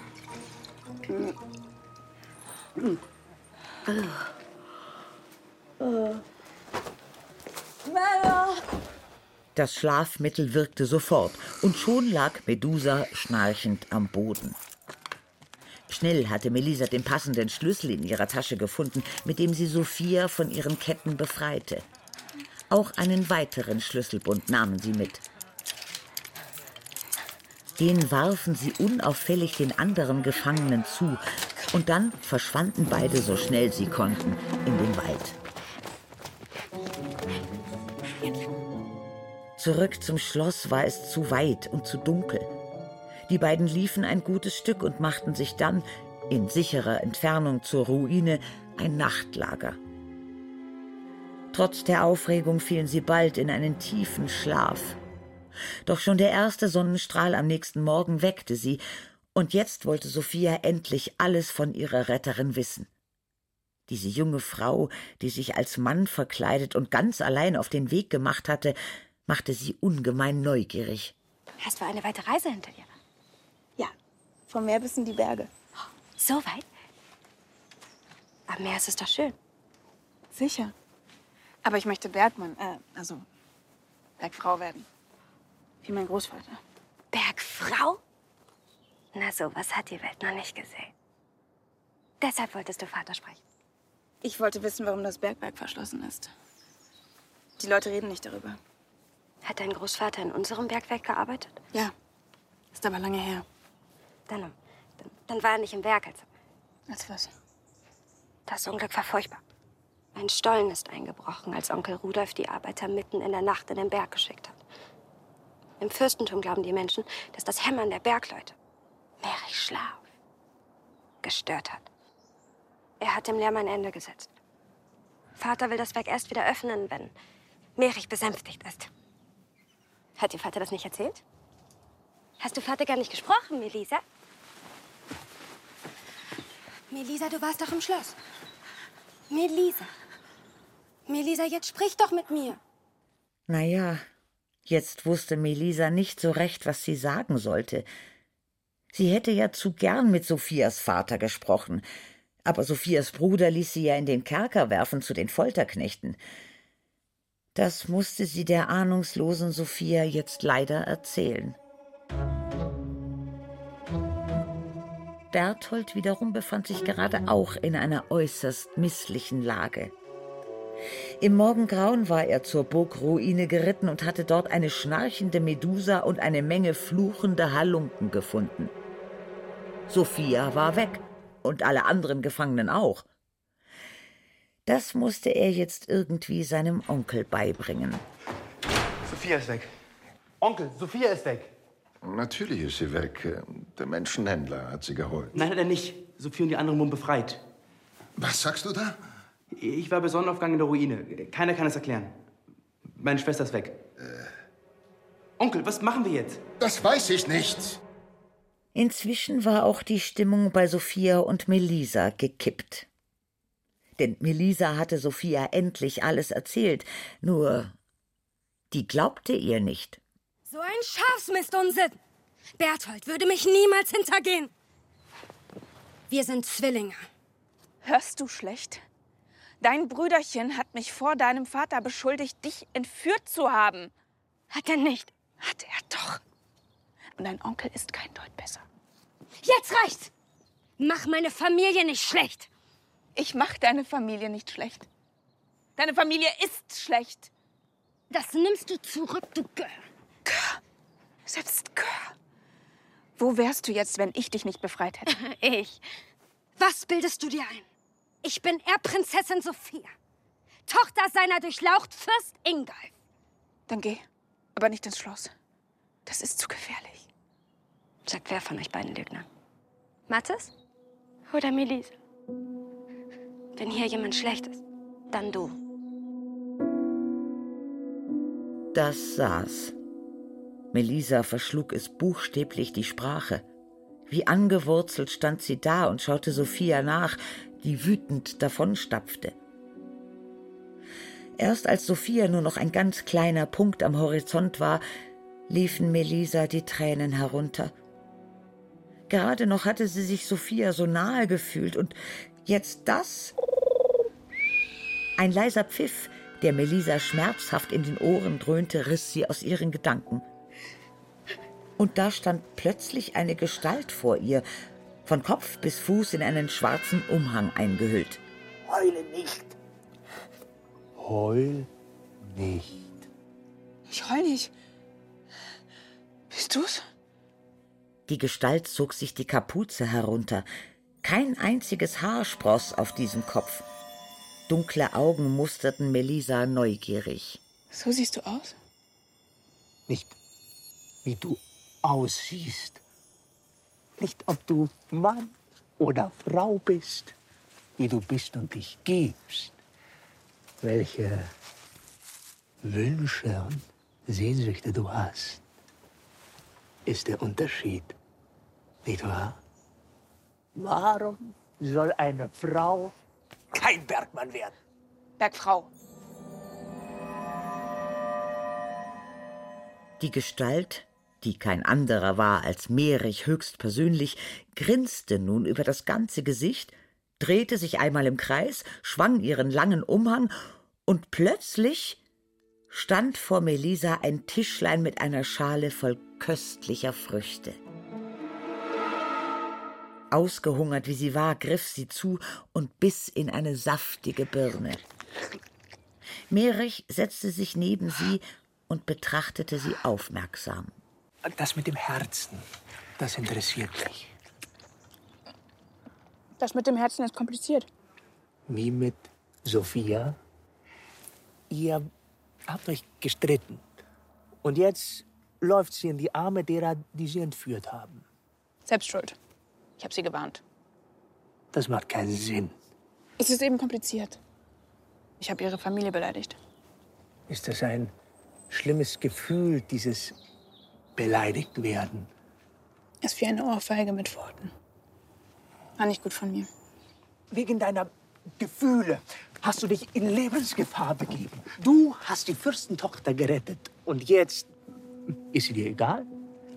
Speaker 8: Männer!
Speaker 4: Das Schlafmittel wirkte sofort und schon lag Medusa schnarchend am Boden. Schnell hatte Melisa den passenden Schlüssel in ihrer Tasche gefunden, mit dem sie Sophia von ihren Ketten befreite. Auch einen weiteren Schlüsselbund nahmen sie mit. Den warfen sie unauffällig den anderen Gefangenen zu, und dann verschwanden beide so schnell sie konnten in den Wald. Zurück zum Schloss war es zu weit und zu dunkel. Die beiden liefen ein gutes Stück und machten sich dann, in sicherer Entfernung zur Ruine, ein Nachtlager. Trotz der Aufregung fielen sie bald in einen tiefen Schlaf. Doch schon der erste Sonnenstrahl am nächsten Morgen weckte sie, und jetzt wollte Sophia endlich alles von ihrer Retterin wissen. Diese junge Frau, die sich als Mann verkleidet und ganz allein auf den Weg gemacht hatte, machte sie ungemein neugierig.
Speaker 8: Hast du eine weite Reise hinter dir?
Speaker 6: Ja, vom Meer bis in die Berge.
Speaker 8: So weit? Am Meer ist es doch schön.
Speaker 6: Sicher. Aber ich möchte Bergmann, äh, also Bergfrau werden. Wie mein Großvater.
Speaker 8: Bergfrau? Na, sowas hat die Welt noch nicht gesehen. Deshalb wolltest du Vater sprechen.
Speaker 6: Ich wollte wissen, warum das Bergwerk verschlossen ist. Die Leute reden nicht darüber.
Speaker 8: Hat dein Großvater in unserem Bergwerk gearbeitet?
Speaker 6: Ja. Ist aber lange her.
Speaker 8: Dann, dann, dann war er nicht im Werk. Als,
Speaker 6: als was?
Speaker 8: Das Unglück war furchtbar. Ein Stollen ist eingebrochen, als Onkel Rudolf die Arbeiter mitten in der Nacht in den Berg geschickt hat. Im Fürstentum glauben die Menschen, dass das Hämmern der Bergleute Merich Schlaf gestört hat. Er hat dem Lärm ein Ende gesetzt. Vater will das Werk erst wieder öffnen, wenn Merich besänftigt ist. Hat dir Vater das nicht erzählt? Hast du Vater gar nicht gesprochen, Melisa? Melisa, du warst doch im Schloss. Melisa. Melisa, jetzt sprich doch mit mir.
Speaker 4: Naja, jetzt wusste Melisa nicht so recht, was sie sagen sollte. Sie hätte ja zu gern mit Sophias Vater gesprochen, aber Sophias Bruder ließ sie ja in den Kerker werfen zu den Folterknechten. Das musste sie der ahnungslosen Sophia jetzt leider erzählen. Berthold wiederum befand sich gerade auch in einer äußerst misslichen Lage. Im Morgengrauen war er zur Burgruine geritten und hatte dort eine schnarchende Medusa und eine Menge fluchender Halunken gefunden. Sophia war weg und alle anderen Gefangenen auch. Das musste er jetzt irgendwie seinem Onkel beibringen.
Speaker 7: Sophia ist weg. Onkel, Sophia ist weg.
Speaker 1: Natürlich ist sie weg. Der Menschenhändler hat sie geholt.
Speaker 7: Nein, hat er nicht. Sophia und die anderen wurden befreit.
Speaker 1: Was sagst du da?
Speaker 7: Ich war bei Sonnenaufgang in der Ruine. Keiner kann es erklären. Meine Schwester ist weg. Äh. Onkel, was machen wir jetzt?
Speaker 1: Das weiß ich nicht.
Speaker 4: Inzwischen war auch die Stimmung bei Sophia und Melisa gekippt. Denn Melisa hatte Sophia endlich alles erzählt, nur die glaubte ihr nicht.
Speaker 3: So ein Schafsmistunsinn! Berthold würde mich niemals hintergehen. Wir sind Zwillinge.
Speaker 6: Hörst du schlecht? Dein Brüderchen hat mich vor deinem Vater beschuldigt, dich entführt zu haben.
Speaker 3: Hat er nicht?
Speaker 6: Hat er doch. Und dein Onkel ist kein Deut besser.
Speaker 3: Jetzt reicht's! Mach meine Familie nicht schlecht.
Speaker 6: Ich mach deine Familie nicht schlecht. Deine Familie ist schlecht.
Speaker 3: Das nimmst du zurück, du Gör.
Speaker 6: Gör. Selbst Gör. Wo wärst du jetzt, wenn ich dich nicht befreit hätte? (laughs)
Speaker 3: ich. Was bildest du dir ein? Ich bin Erbprinzessin Sophia. Tochter seiner durchlaucht Fürst Ingolf.
Speaker 6: Dann geh. Aber nicht ins Schloss. Das ist zu gefährlich.
Speaker 8: Sagt wer von euch beiden Lügner? Mathis oder Melise? Wenn hier jemand schlecht ist, dann du.
Speaker 4: Das saß. Melisa verschlug es buchstäblich die Sprache. Wie angewurzelt stand sie da und schaute Sophia nach, die wütend davonstapfte. Erst als Sophia nur noch ein ganz kleiner Punkt am Horizont war, liefen Melisa die Tränen herunter. Gerade noch hatte sie sich Sophia so nahe gefühlt und jetzt das? Ein leiser Pfiff, der Melisa schmerzhaft in den Ohren dröhnte, riss sie aus ihren Gedanken. Und da stand plötzlich eine Gestalt vor ihr, von Kopf bis Fuß in einen schwarzen Umhang eingehüllt.
Speaker 5: Heule nicht. Heul nicht.
Speaker 6: Ich heul nicht. Bist du's?
Speaker 4: Die Gestalt zog sich die Kapuze herunter. Kein einziges Haar spross auf diesem Kopf. Dunkle Augen musterten Melisa neugierig.
Speaker 6: So siehst du aus?
Speaker 5: Nicht wie du aussiehst. Nicht ob du Mann oder Frau bist, wie du bist und dich gibst. Welche Wünsche und Sehnsüchte du hast, ist der Unterschied. Nicht wahr? Warum soll eine Frau kein Bergmann werden?
Speaker 6: Bergfrau.
Speaker 4: Die Gestalt, die kein anderer war als Merich höchstpersönlich, grinste nun über das ganze Gesicht, drehte sich einmal im Kreis, schwang ihren langen Umhang, und plötzlich stand vor Melisa ein Tischlein mit einer Schale voll köstlicher Früchte. Ausgehungert wie sie war, griff sie zu und biss in eine saftige Birne. Merich setzte sich neben sie und betrachtete sie aufmerksam.
Speaker 5: Das mit dem Herzen, das interessiert mich.
Speaker 6: Das mit dem Herzen ist kompliziert.
Speaker 5: Wie mit Sophia? Ihr habt euch gestritten. Und jetzt läuft sie in die Arme derer, die sie entführt haben.
Speaker 6: Selbst schuld. Ich habe sie gewarnt.
Speaker 5: Das macht keinen Sinn.
Speaker 6: Es ist eben kompliziert. Ich habe ihre Familie beleidigt.
Speaker 5: Ist das ein schlimmes Gefühl, dieses beleidigt werden?
Speaker 6: Es ist wie eine Ohrfeige mit Worten. War nicht gut von mir.
Speaker 5: Wegen deiner Gefühle hast du dich in Lebensgefahr begeben. Du hast die Fürstentochter gerettet. Und jetzt ist sie dir egal?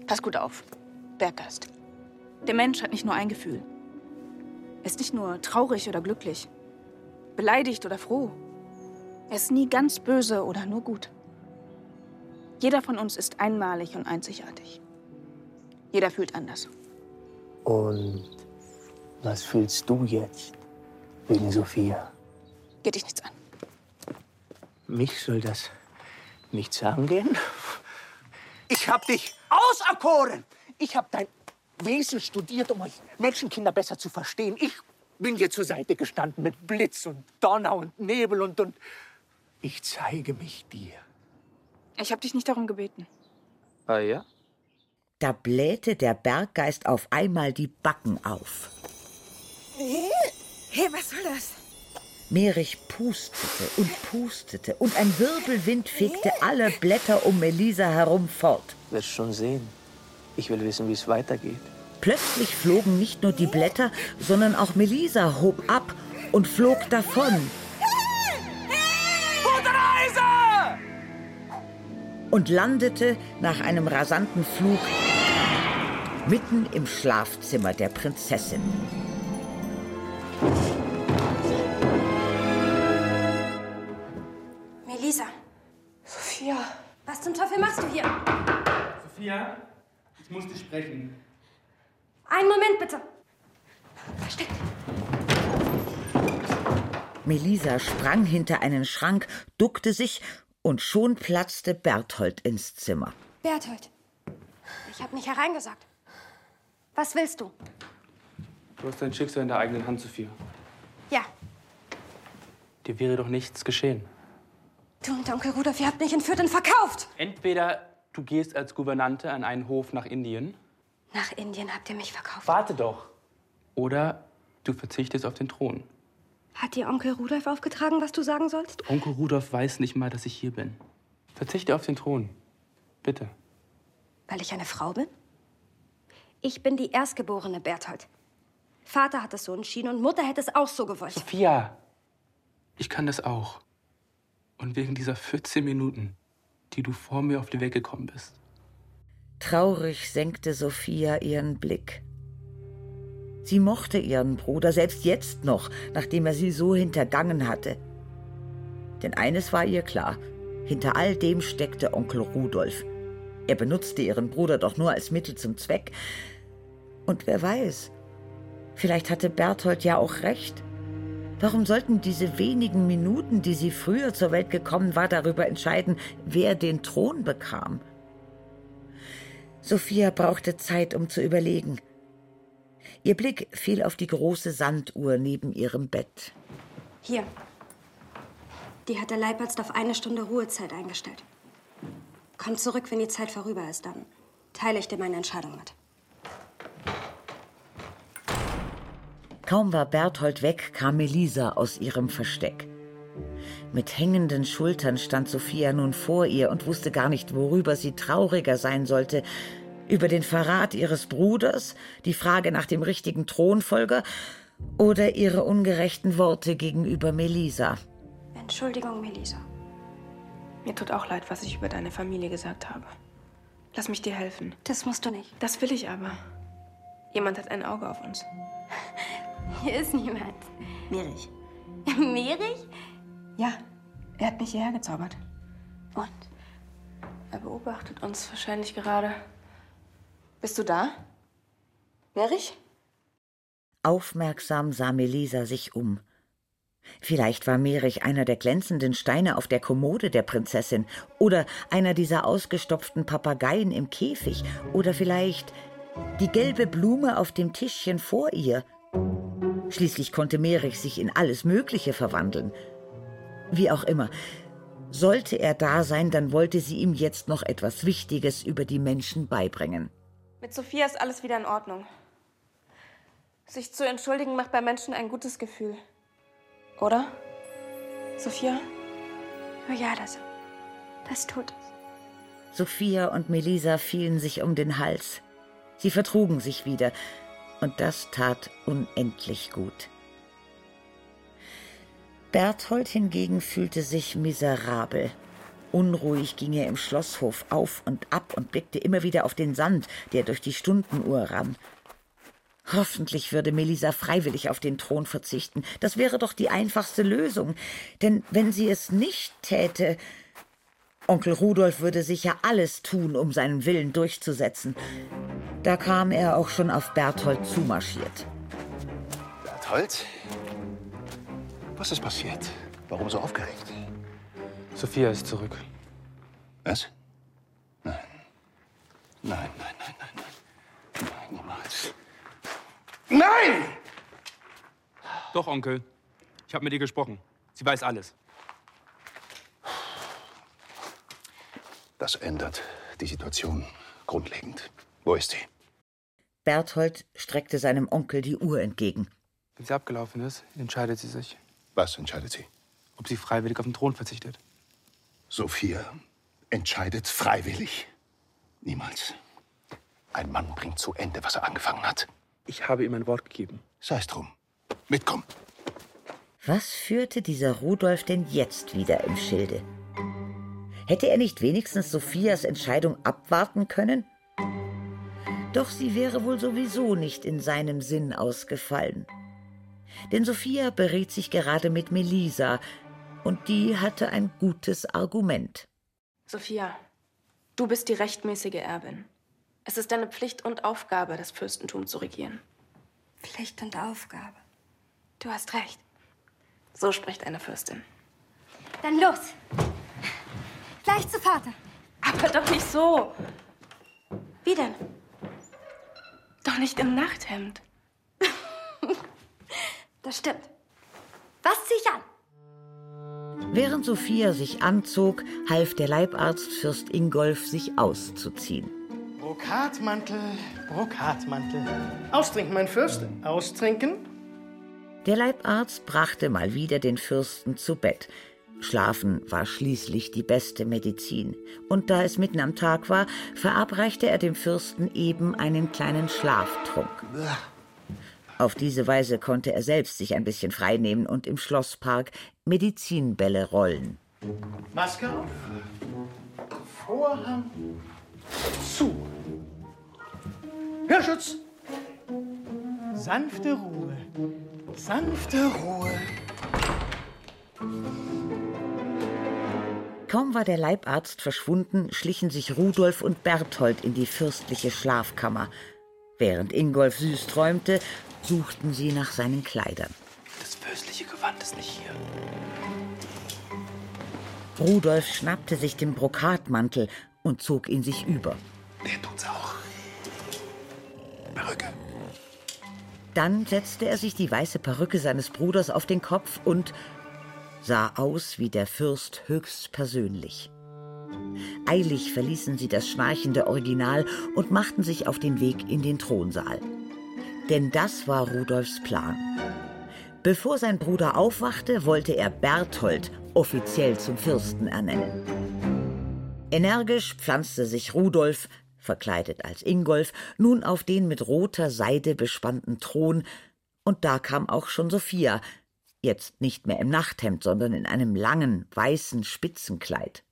Speaker 6: Pass gut auf. Berggeist. Der Mensch hat nicht nur ein Gefühl. Er ist nicht nur traurig oder glücklich, beleidigt oder froh. Er ist nie ganz böse oder nur gut. Jeder von uns ist einmalig und einzigartig. Jeder fühlt anders.
Speaker 5: Und was fühlst du jetzt wegen Sophia?
Speaker 6: Geht dich nichts an.
Speaker 5: Mich soll das nichts angehen? Ich hab dich auserkoren. Ich hab dein Wesen studiert, um euch Menschenkinder besser zu verstehen. Ich bin dir zur Seite gestanden mit Blitz und Donner und Nebel und, und ich zeige mich dir.
Speaker 6: Ich habe dich nicht darum gebeten.
Speaker 5: Ah ja?
Speaker 4: Da blähte der Berggeist auf einmal die Backen auf.
Speaker 3: Hey, was soll das?
Speaker 4: Merich pustete und pustete und ein Wirbelwind fegte alle Blätter um Melisa herum fort.
Speaker 5: Wirst schon sehen. Ich will wissen, wie es weitergeht.
Speaker 4: Plötzlich flogen nicht nur die Blätter, sondern auch Melisa hob ab und flog davon. Und landete nach einem rasanten Flug mitten im Schlafzimmer der Prinzessin.
Speaker 7: Ich muss dich sprechen.
Speaker 8: Einen Moment bitte. Versteckt.
Speaker 4: Melisa sprang hinter einen Schrank, duckte sich und schon platzte Berthold ins Zimmer.
Speaker 8: Berthold, ich habe nicht hereingesagt. Was willst du?
Speaker 7: Du hast dein Schicksal in der eigenen Hand, Sophia.
Speaker 8: Ja,
Speaker 7: Dir wäre doch nichts geschehen.
Speaker 8: du und Onkel Rudolf, ihr habt mich entführt und verkauft.
Speaker 7: Entweder du gehst als Gouvernante an einen Hof nach Indien.
Speaker 8: Nach Indien habt ihr mich verkauft.
Speaker 7: Warte doch. Oder du verzichtest auf den Thron.
Speaker 8: Hat dir Onkel Rudolf aufgetragen, was du sagen sollst?
Speaker 7: Onkel Rudolf weiß nicht mal, dass ich hier bin. Verzichte auf den Thron. Bitte.
Speaker 8: Weil ich eine Frau bin? Ich bin die Erstgeborene, Berthold. Vater hat es so entschieden und Mutter hätte es auch so gewollt.
Speaker 7: Sophia, ich kann das auch. Und wegen dieser 14 Minuten, die du vor mir auf die Weg gekommen bist.
Speaker 4: Traurig senkte Sophia ihren Blick. Sie mochte ihren Bruder selbst jetzt noch, nachdem er sie so hintergangen hatte. Denn eines war ihr klar, hinter all dem steckte Onkel Rudolf. Er benutzte ihren Bruder doch nur als Mittel zum Zweck. Und wer weiß, vielleicht hatte Berthold ja auch recht. Warum sollten diese wenigen Minuten, die sie früher zur Welt gekommen war, darüber entscheiden, wer den Thron bekam? Sophia brauchte Zeit, um zu überlegen. Ihr Blick fiel auf die große Sanduhr neben ihrem Bett.
Speaker 8: Hier. Die hat der Leibarzt auf eine Stunde Ruhezeit eingestellt. Komm zurück, wenn die Zeit vorüber ist, dann teile ich dir meine Entscheidung mit.
Speaker 4: Kaum war Berthold weg, kam Melisa aus ihrem Versteck. Mit hängenden Schultern stand Sophia nun vor ihr und wusste gar nicht, worüber sie trauriger sein sollte. Über den Verrat ihres Bruders, die Frage nach dem richtigen Thronfolger oder ihre ungerechten Worte gegenüber Melisa.
Speaker 8: Entschuldigung, Melisa.
Speaker 6: Mir tut auch leid, was ich über deine Familie gesagt habe. Lass mich dir helfen.
Speaker 8: Das musst du nicht.
Speaker 6: Das will ich aber. Jemand hat ein Auge auf uns.
Speaker 8: Hier ist niemand.
Speaker 6: Merich. (laughs)
Speaker 8: Merich?
Speaker 6: Ja, er hat mich hierher gezaubert.
Speaker 8: Und?
Speaker 6: Er beobachtet uns wahrscheinlich gerade. Bist du da? Merich?
Speaker 4: Aufmerksam sah Melisa sich um. Vielleicht war Merich einer der glänzenden Steine auf der Kommode der Prinzessin oder einer dieser ausgestopften Papageien im Käfig oder vielleicht die gelbe Blume auf dem Tischchen vor ihr. Schließlich konnte Merich sich in alles Mögliche verwandeln. Wie auch immer, sollte er da sein, dann wollte sie ihm jetzt noch etwas Wichtiges über die Menschen beibringen.
Speaker 13: Mit Sophia ist alles wieder in Ordnung. Sich zu entschuldigen macht bei Menschen ein gutes Gefühl. Oder? Sophia?
Speaker 8: Oh ja, das, das tut es.
Speaker 4: Sophia und Melisa fielen sich um den Hals. Sie vertrugen sich wieder, und das tat unendlich gut. Berthold hingegen fühlte sich miserabel. Unruhig ging er im Schlosshof auf und ab und blickte immer wieder auf den Sand, der durch die Stundenuhr rann. Hoffentlich würde Melisa freiwillig auf den Thron verzichten. Das wäre doch die einfachste Lösung. Denn wenn sie es nicht täte, Onkel Rudolf würde sicher alles tun, um seinen Willen durchzusetzen. Da kam er auch schon auf Berthold zumarschiert.
Speaker 1: Berthold? Was ist passiert? Warum so aufgeregt?
Speaker 7: Sophia ist zurück.
Speaker 1: Was? Nein. Nein, nein, nein, nein, nein. Nein, niemals. Nein!
Speaker 7: Doch, Onkel. Ich habe mit ihr gesprochen. Sie weiß alles.
Speaker 1: Das ändert die Situation grundlegend. Wo ist sie?
Speaker 4: Berthold streckte seinem Onkel die Uhr entgegen.
Speaker 7: Wenn sie abgelaufen ist, entscheidet sie sich.
Speaker 1: Was entscheidet sie?
Speaker 7: Ob sie freiwillig auf den Thron verzichtet.
Speaker 1: Sophia entscheidet freiwillig? Niemals. Ein Mann bringt zu Ende, was er angefangen hat.
Speaker 7: Ich habe ihm ein Wort gegeben.
Speaker 1: Sei es drum. Mitkommen.
Speaker 4: Was führte dieser Rudolf denn jetzt wieder im Schilde? Hätte er nicht wenigstens Sophias Entscheidung abwarten können? Doch sie wäre wohl sowieso nicht in seinem Sinn ausgefallen. Denn Sophia beriet sich gerade mit Melisa, und die hatte ein gutes Argument.
Speaker 13: Sophia, du bist die rechtmäßige Erbin. Es ist deine Pflicht und Aufgabe, das Fürstentum zu regieren.
Speaker 8: Pflicht und Aufgabe. Du hast recht.
Speaker 13: So spricht eine Fürstin.
Speaker 3: Dann los. Gleich zu Vater.
Speaker 13: Aber doch nicht so. Wie denn? Doch nicht im Nachthemd. (laughs)
Speaker 8: Das stimmt.
Speaker 3: Was zieh ich an?
Speaker 4: Während Sophia sich anzog, half der Leibarzt Fürst Ingolf, sich auszuziehen.
Speaker 5: Brokatmantel, Brokatmantel. Austrinken, mein Fürst, austrinken.
Speaker 4: Der Leibarzt brachte mal wieder den Fürsten zu Bett. Schlafen war schließlich die beste Medizin. Und da es mitten am Tag war, verabreichte er dem Fürsten eben einen kleinen Schlaftrunk. Auf diese Weise konnte er selbst sich ein bisschen freinehmen und im Schlosspark Medizinbälle rollen.
Speaker 5: Maske auf. Vorhang zu. Hörschutz. Sanfte Ruhe. Sanfte Ruhe.
Speaker 4: Kaum war der Leibarzt verschwunden, schlichen sich Rudolf und Berthold in die fürstliche Schlafkammer. Während Ingolf süß träumte, suchten sie nach seinen Kleidern.
Speaker 7: Das fürstliche Gewand ist nicht hier.
Speaker 4: Rudolf schnappte sich den Brokatmantel und zog ihn sich über.
Speaker 1: Der tut's auch. Perücke.
Speaker 4: Dann setzte er sich die weiße Perücke seines Bruders auf den Kopf und sah aus wie der Fürst höchstpersönlich. Eilig verließen sie das schnarchende Original und machten sich auf den Weg in den Thronsaal. Denn das war Rudolfs Plan. Bevor sein Bruder aufwachte, wollte er Berthold offiziell zum Fürsten ernennen. Energisch pflanzte sich Rudolf, verkleidet als Ingolf, nun auf den mit roter Seide bespannten Thron, und da kam auch schon Sophia, jetzt nicht mehr im Nachthemd, sondern in einem langen, weißen Spitzenkleid.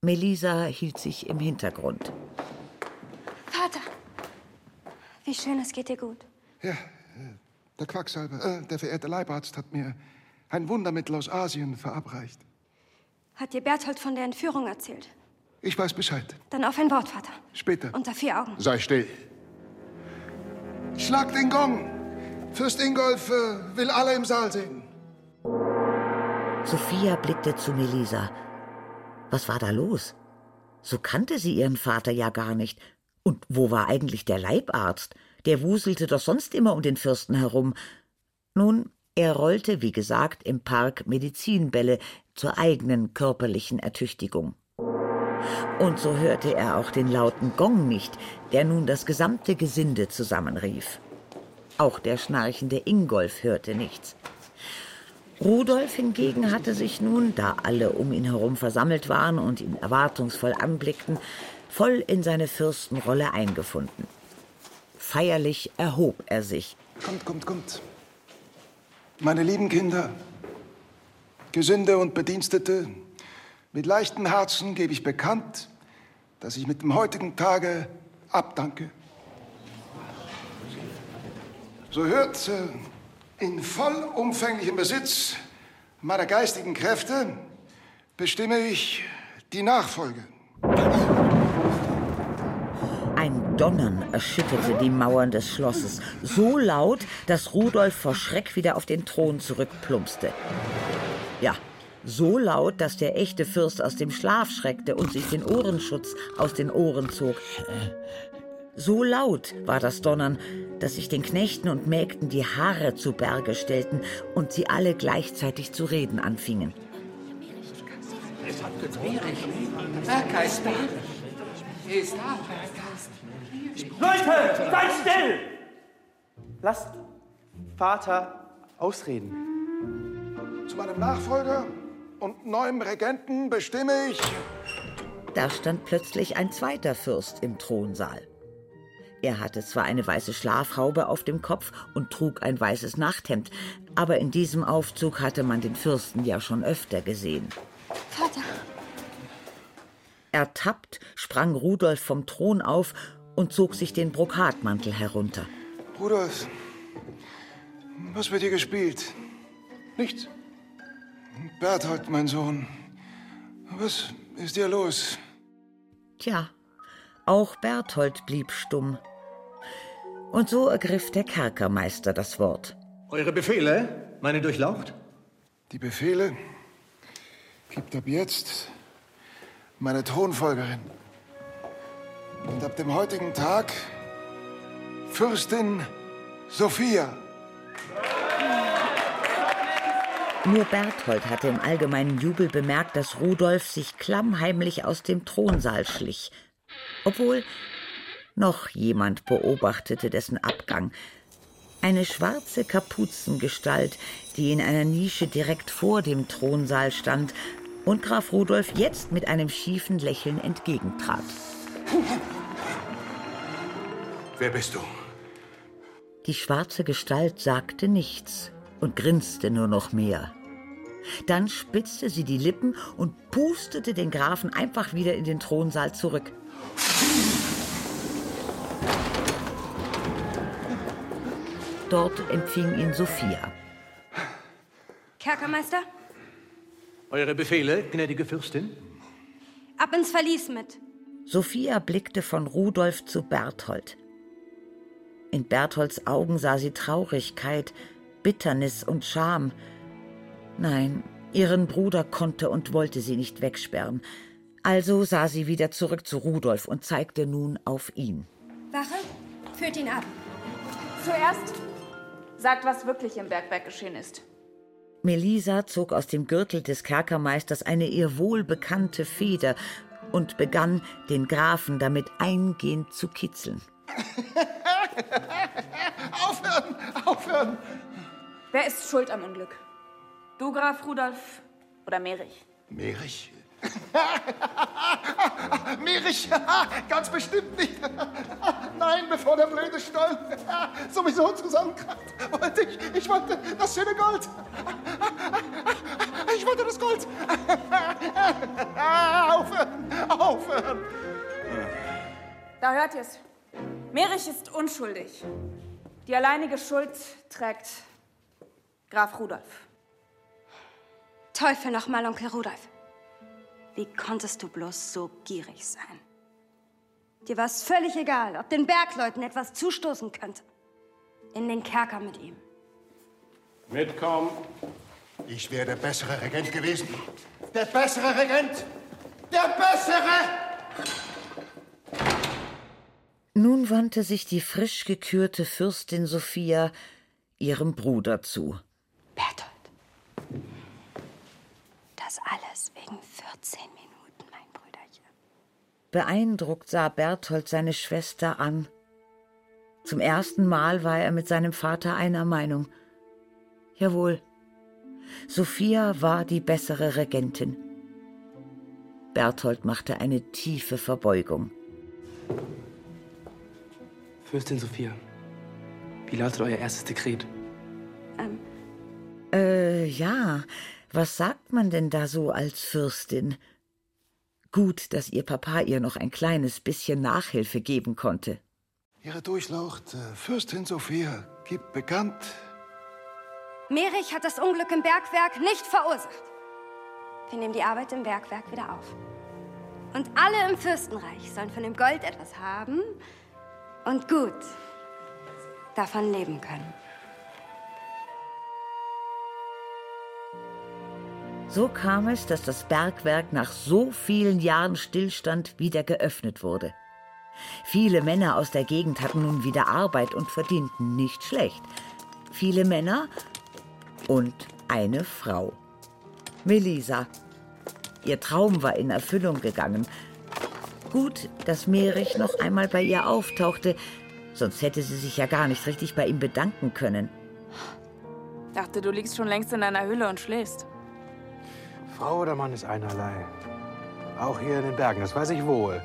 Speaker 4: Melisa hielt sich im Hintergrund.
Speaker 8: Vater! Wie schön, es geht dir gut.
Speaker 1: Ja, äh, der Quacksalber, äh, der verehrte Leibarzt hat mir ein Wundermittel aus Asien verabreicht.
Speaker 8: Hat dir Berthold von der Entführung erzählt?
Speaker 1: Ich weiß Bescheid.
Speaker 8: Dann auf ein Wort, Vater.
Speaker 1: Später.
Speaker 8: Unter vier Augen.
Speaker 1: Sei still. Schlag den Gong! Fürst Ingolf äh, will alle im Saal sehen.
Speaker 4: Sophia blickte zu Melisa. Was war da los? So kannte sie ihren Vater ja gar nicht. Und wo war eigentlich der Leibarzt? Der wuselte doch sonst immer um den Fürsten herum. Nun, er rollte, wie gesagt, im Park Medizinbälle zur eigenen körperlichen Ertüchtigung. Und so hörte er auch den lauten Gong nicht, der nun das gesamte Gesinde zusammenrief. Auch der schnarchende Ingolf hörte nichts. Rudolf hingegen hatte sich nun, da alle um ihn herum versammelt waren und ihn erwartungsvoll anblickten, voll in seine Fürstenrolle eingefunden. Feierlich erhob er sich.
Speaker 1: Kommt, kommt, kommt. Meine lieben Kinder, Gesinde und Bedienstete, mit leichtem Herzen gebe ich bekannt, dass ich mit dem heutigen Tage abdanke. So hört äh, in vollumfänglichem Besitz meiner geistigen Kräfte bestimme ich die Nachfolge.
Speaker 4: Ein Donnern erschütterte die Mauern des Schlosses, so laut, dass Rudolf vor Schreck wieder auf den Thron zurückplumpste. Ja, so laut, dass der echte Fürst aus dem Schlaf schreckte und sich den Ohrenschutz aus den Ohren zog. So laut war das Donnern, dass sich den Knechten und Mägden die Haare zu Berge stellten und sie alle gleichzeitig zu reden anfingen.
Speaker 5: Berggeist,
Speaker 14: ist da.
Speaker 5: Leute, seid still! Lasst Vater ausreden.
Speaker 1: Zu meinem Nachfolger und neuem Regenten bestimme ich.
Speaker 4: Da stand plötzlich ein zweiter Fürst im Thronsaal. Er hatte zwar eine weiße Schlafhaube auf dem Kopf und trug ein weißes Nachthemd, aber in diesem Aufzug hatte man den Fürsten ja schon öfter gesehen.
Speaker 3: Vater.
Speaker 4: Ertappt sprang Rudolf vom Thron auf und zog sich den Brokatmantel herunter.
Speaker 1: Rudolf, was wird dir gespielt? Nichts. Berthold, mein Sohn, was ist dir los?
Speaker 4: Tja, auch Berthold blieb stumm. Und so ergriff der Kerkermeister das Wort.
Speaker 15: Eure Befehle, meine Durchlaucht?
Speaker 1: Die Befehle gibt ab jetzt meine Thronfolgerin. Und ab dem heutigen Tag Fürstin Sophia.
Speaker 4: Nur Berthold hatte im allgemeinen Jubel bemerkt, dass Rudolf sich klammheimlich aus dem Thronsaal schlich. Obwohl noch jemand beobachtete dessen Abgang. Eine schwarze Kapuzengestalt, die in einer Nische direkt vor dem Thronsaal stand und Graf Rudolf jetzt mit einem schiefen Lächeln entgegentrat.
Speaker 15: Wer bist du?
Speaker 4: Die schwarze Gestalt sagte nichts und grinste nur noch mehr. Dann spitzte sie die Lippen und pustete den Grafen einfach wieder in den Thronsaal zurück. Dort empfing ihn Sophia.
Speaker 3: Kerkermeister,
Speaker 15: Eure Befehle, gnädige Fürstin?
Speaker 3: ab ins Verlies mit.
Speaker 4: Sophia blickte von Rudolf zu Berthold. In Bertholds Augen sah sie Traurigkeit, Bitternis und Scham. Nein, ihren Bruder konnte und wollte sie nicht wegsperren. Also sah sie wieder zurück zu Rudolf und zeigte nun auf ihn.
Speaker 3: Wache, führt ihn ab.
Speaker 6: Zuerst sagt, was wirklich im Bergwerk geschehen ist.
Speaker 4: Melisa zog aus dem Gürtel des Kerkermeisters eine ihr wohlbekannte Feder und begann, den Grafen damit eingehend zu kitzeln. (laughs)
Speaker 1: aufhören, aufhören!
Speaker 6: Wer ist schuld am Unglück? Du, Graf Rudolf oder Merich?
Speaker 1: Merich? (laughs) Merich, (laughs) ganz bestimmt nicht. (laughs) Nein, bevor der blöde Stollen sowieso zusammenkracht, wollte ich, ich wollte das schöne Gold. Ich wollte das Gold. Aufhören, aufhören.
Speaker 6: Da hört ihr's. Merich ist unschuldig. Die alleinige Schuld trägt Graf Rudolf.
Speaker 8: Teufel nochmal, Onkel Rudolf. Wie konntest du bloß so gierig sein?
Speaker 3: Dir war es völlig egal, ob den Bergleuten etwas zustoßen könnte. In den Kerker mit ihm.
Speaker 11: Mitkommen.
Speaker 1: Ich wäre der bessere Regent gewesen. Der bessere Regent! Der bessere!
Speaker 4: Nun wandte sich die frisch gekürte Fürstin Sophia ihrem Bruder zu.
Speaker 8: Berthold. Das alles wegen 14 Minuten, mein Brüderchen.
Speaker 4: Beeindruckt sah Berthold seine Schwester an. Zum ersten Mal war er mit seinem Vater einer Meinung. Jawohl, Sophia war die bessere Regentin. Berthold machte eine tiefe Verbeugung.
Speaker 7: Fürstin Sophia, wie lautet euer erstes Dekret?
Speaker 8: Ähm,
Speaker 4: Äh, ja, was sagt man denn da so als Fürstin? Gut, dass ihr Papa ihr noch ein kleines bisschen Nachhilfe geben konnte.
Speaker 1: Ihre Durchlaucht, äh, Fürstin Sophia, gibt bekannt,
Speaker 3: Merich hat das Unglück im Bergwerk nicht verursacht.
Speaker 8: wir nehmen die Arbeit im Bergwerk wieder auf.
Speaker 3: Und alle im Fürstenreich sollen von dem Gold etwas haben und gut
Speaker 8: Davon leben können.
Speaker 4: So kam es, dass das Bergwerk nach so vielen Jahren Stillstand wieder geöffnet wurde. Viele Männer aus der Gegend hatten nun wieder Arbeit und verdienten nicht schlecht. Viele Männer und eine Frau. Melisa. Ihr Traum war in Erfüllung gegangen. Gut, dass Merich noch einmal bei ihr auftauchte, sonst hätte sie sich ja gar nicht richtig bei ihm bedanken können.
Speaker 6: Dachte, du liegst schon längst in deiner Hülle und schläfst.
Speaker 16: Frau oder Mann ist einerlei. Auch hier in den Bergen, das weiß ich wohl.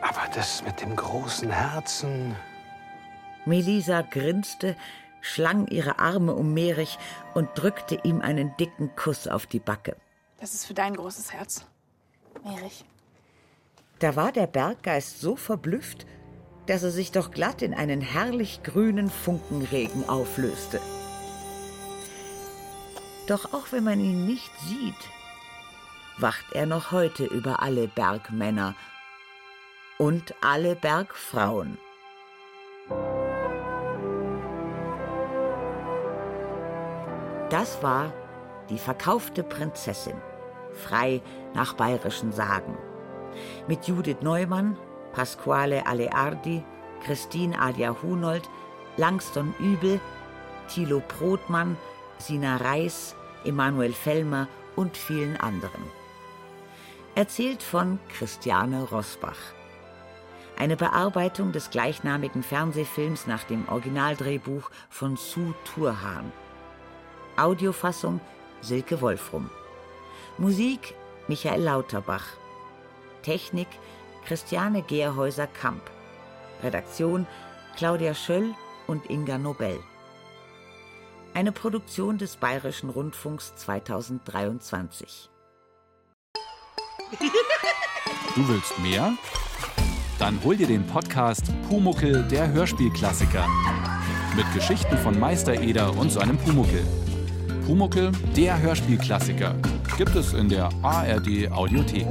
Speaker 16: Aber das mit dem großen Herzen.
Speaker 4: Melisa grinste, schlang ihre Arme um Merich und drückte ihm einen dicken Kuss auf die Backe.
Speaker 6: Das ist für dein großes Herz. Erich.
Speaker 4: Da war der Berggeist so verblüfft, dass er sich doch glatt in einen herrlich grünen Funkenregen auflöste. Doch auch wenn man ihn nicht sieht, wacht er noch heute über alle Bergmänner und alle Bergfrauen. Das war die verkaufte Prinzessin, frei nach bayerischen Sagen. Mit Judith Neumann, Pasquale Aleardi, Christine Adia Hunold, Langston Übel, Thilo Prothmann, Sina Reis, Emanuel Fellmer und vielen anderen. Erzählt von Christiane Rosbach. Eine Bearbeitung des gleichnamigen Fernsehfilms nach dem Originaldrehbuch von Sue Turhan. Audiofassung Silke Wolfrum. Musik Michael Lauterbach. Technik Christiane Gerhäuser-Kamp. Redaktion Claudia Schöll und Inga Nobel. Eine Produktion des Bayerischen Rundfunks 2023.
Speaker 17: Du willst mehr? Dann hol dir den Podcast Pumuckel, der Hörspielklassiker. Mit Geschichten von Meister Eder und seinem Pumuckel. Pumuckel, der Hörspielklassiker. Gibt es in der ARD Audiothek.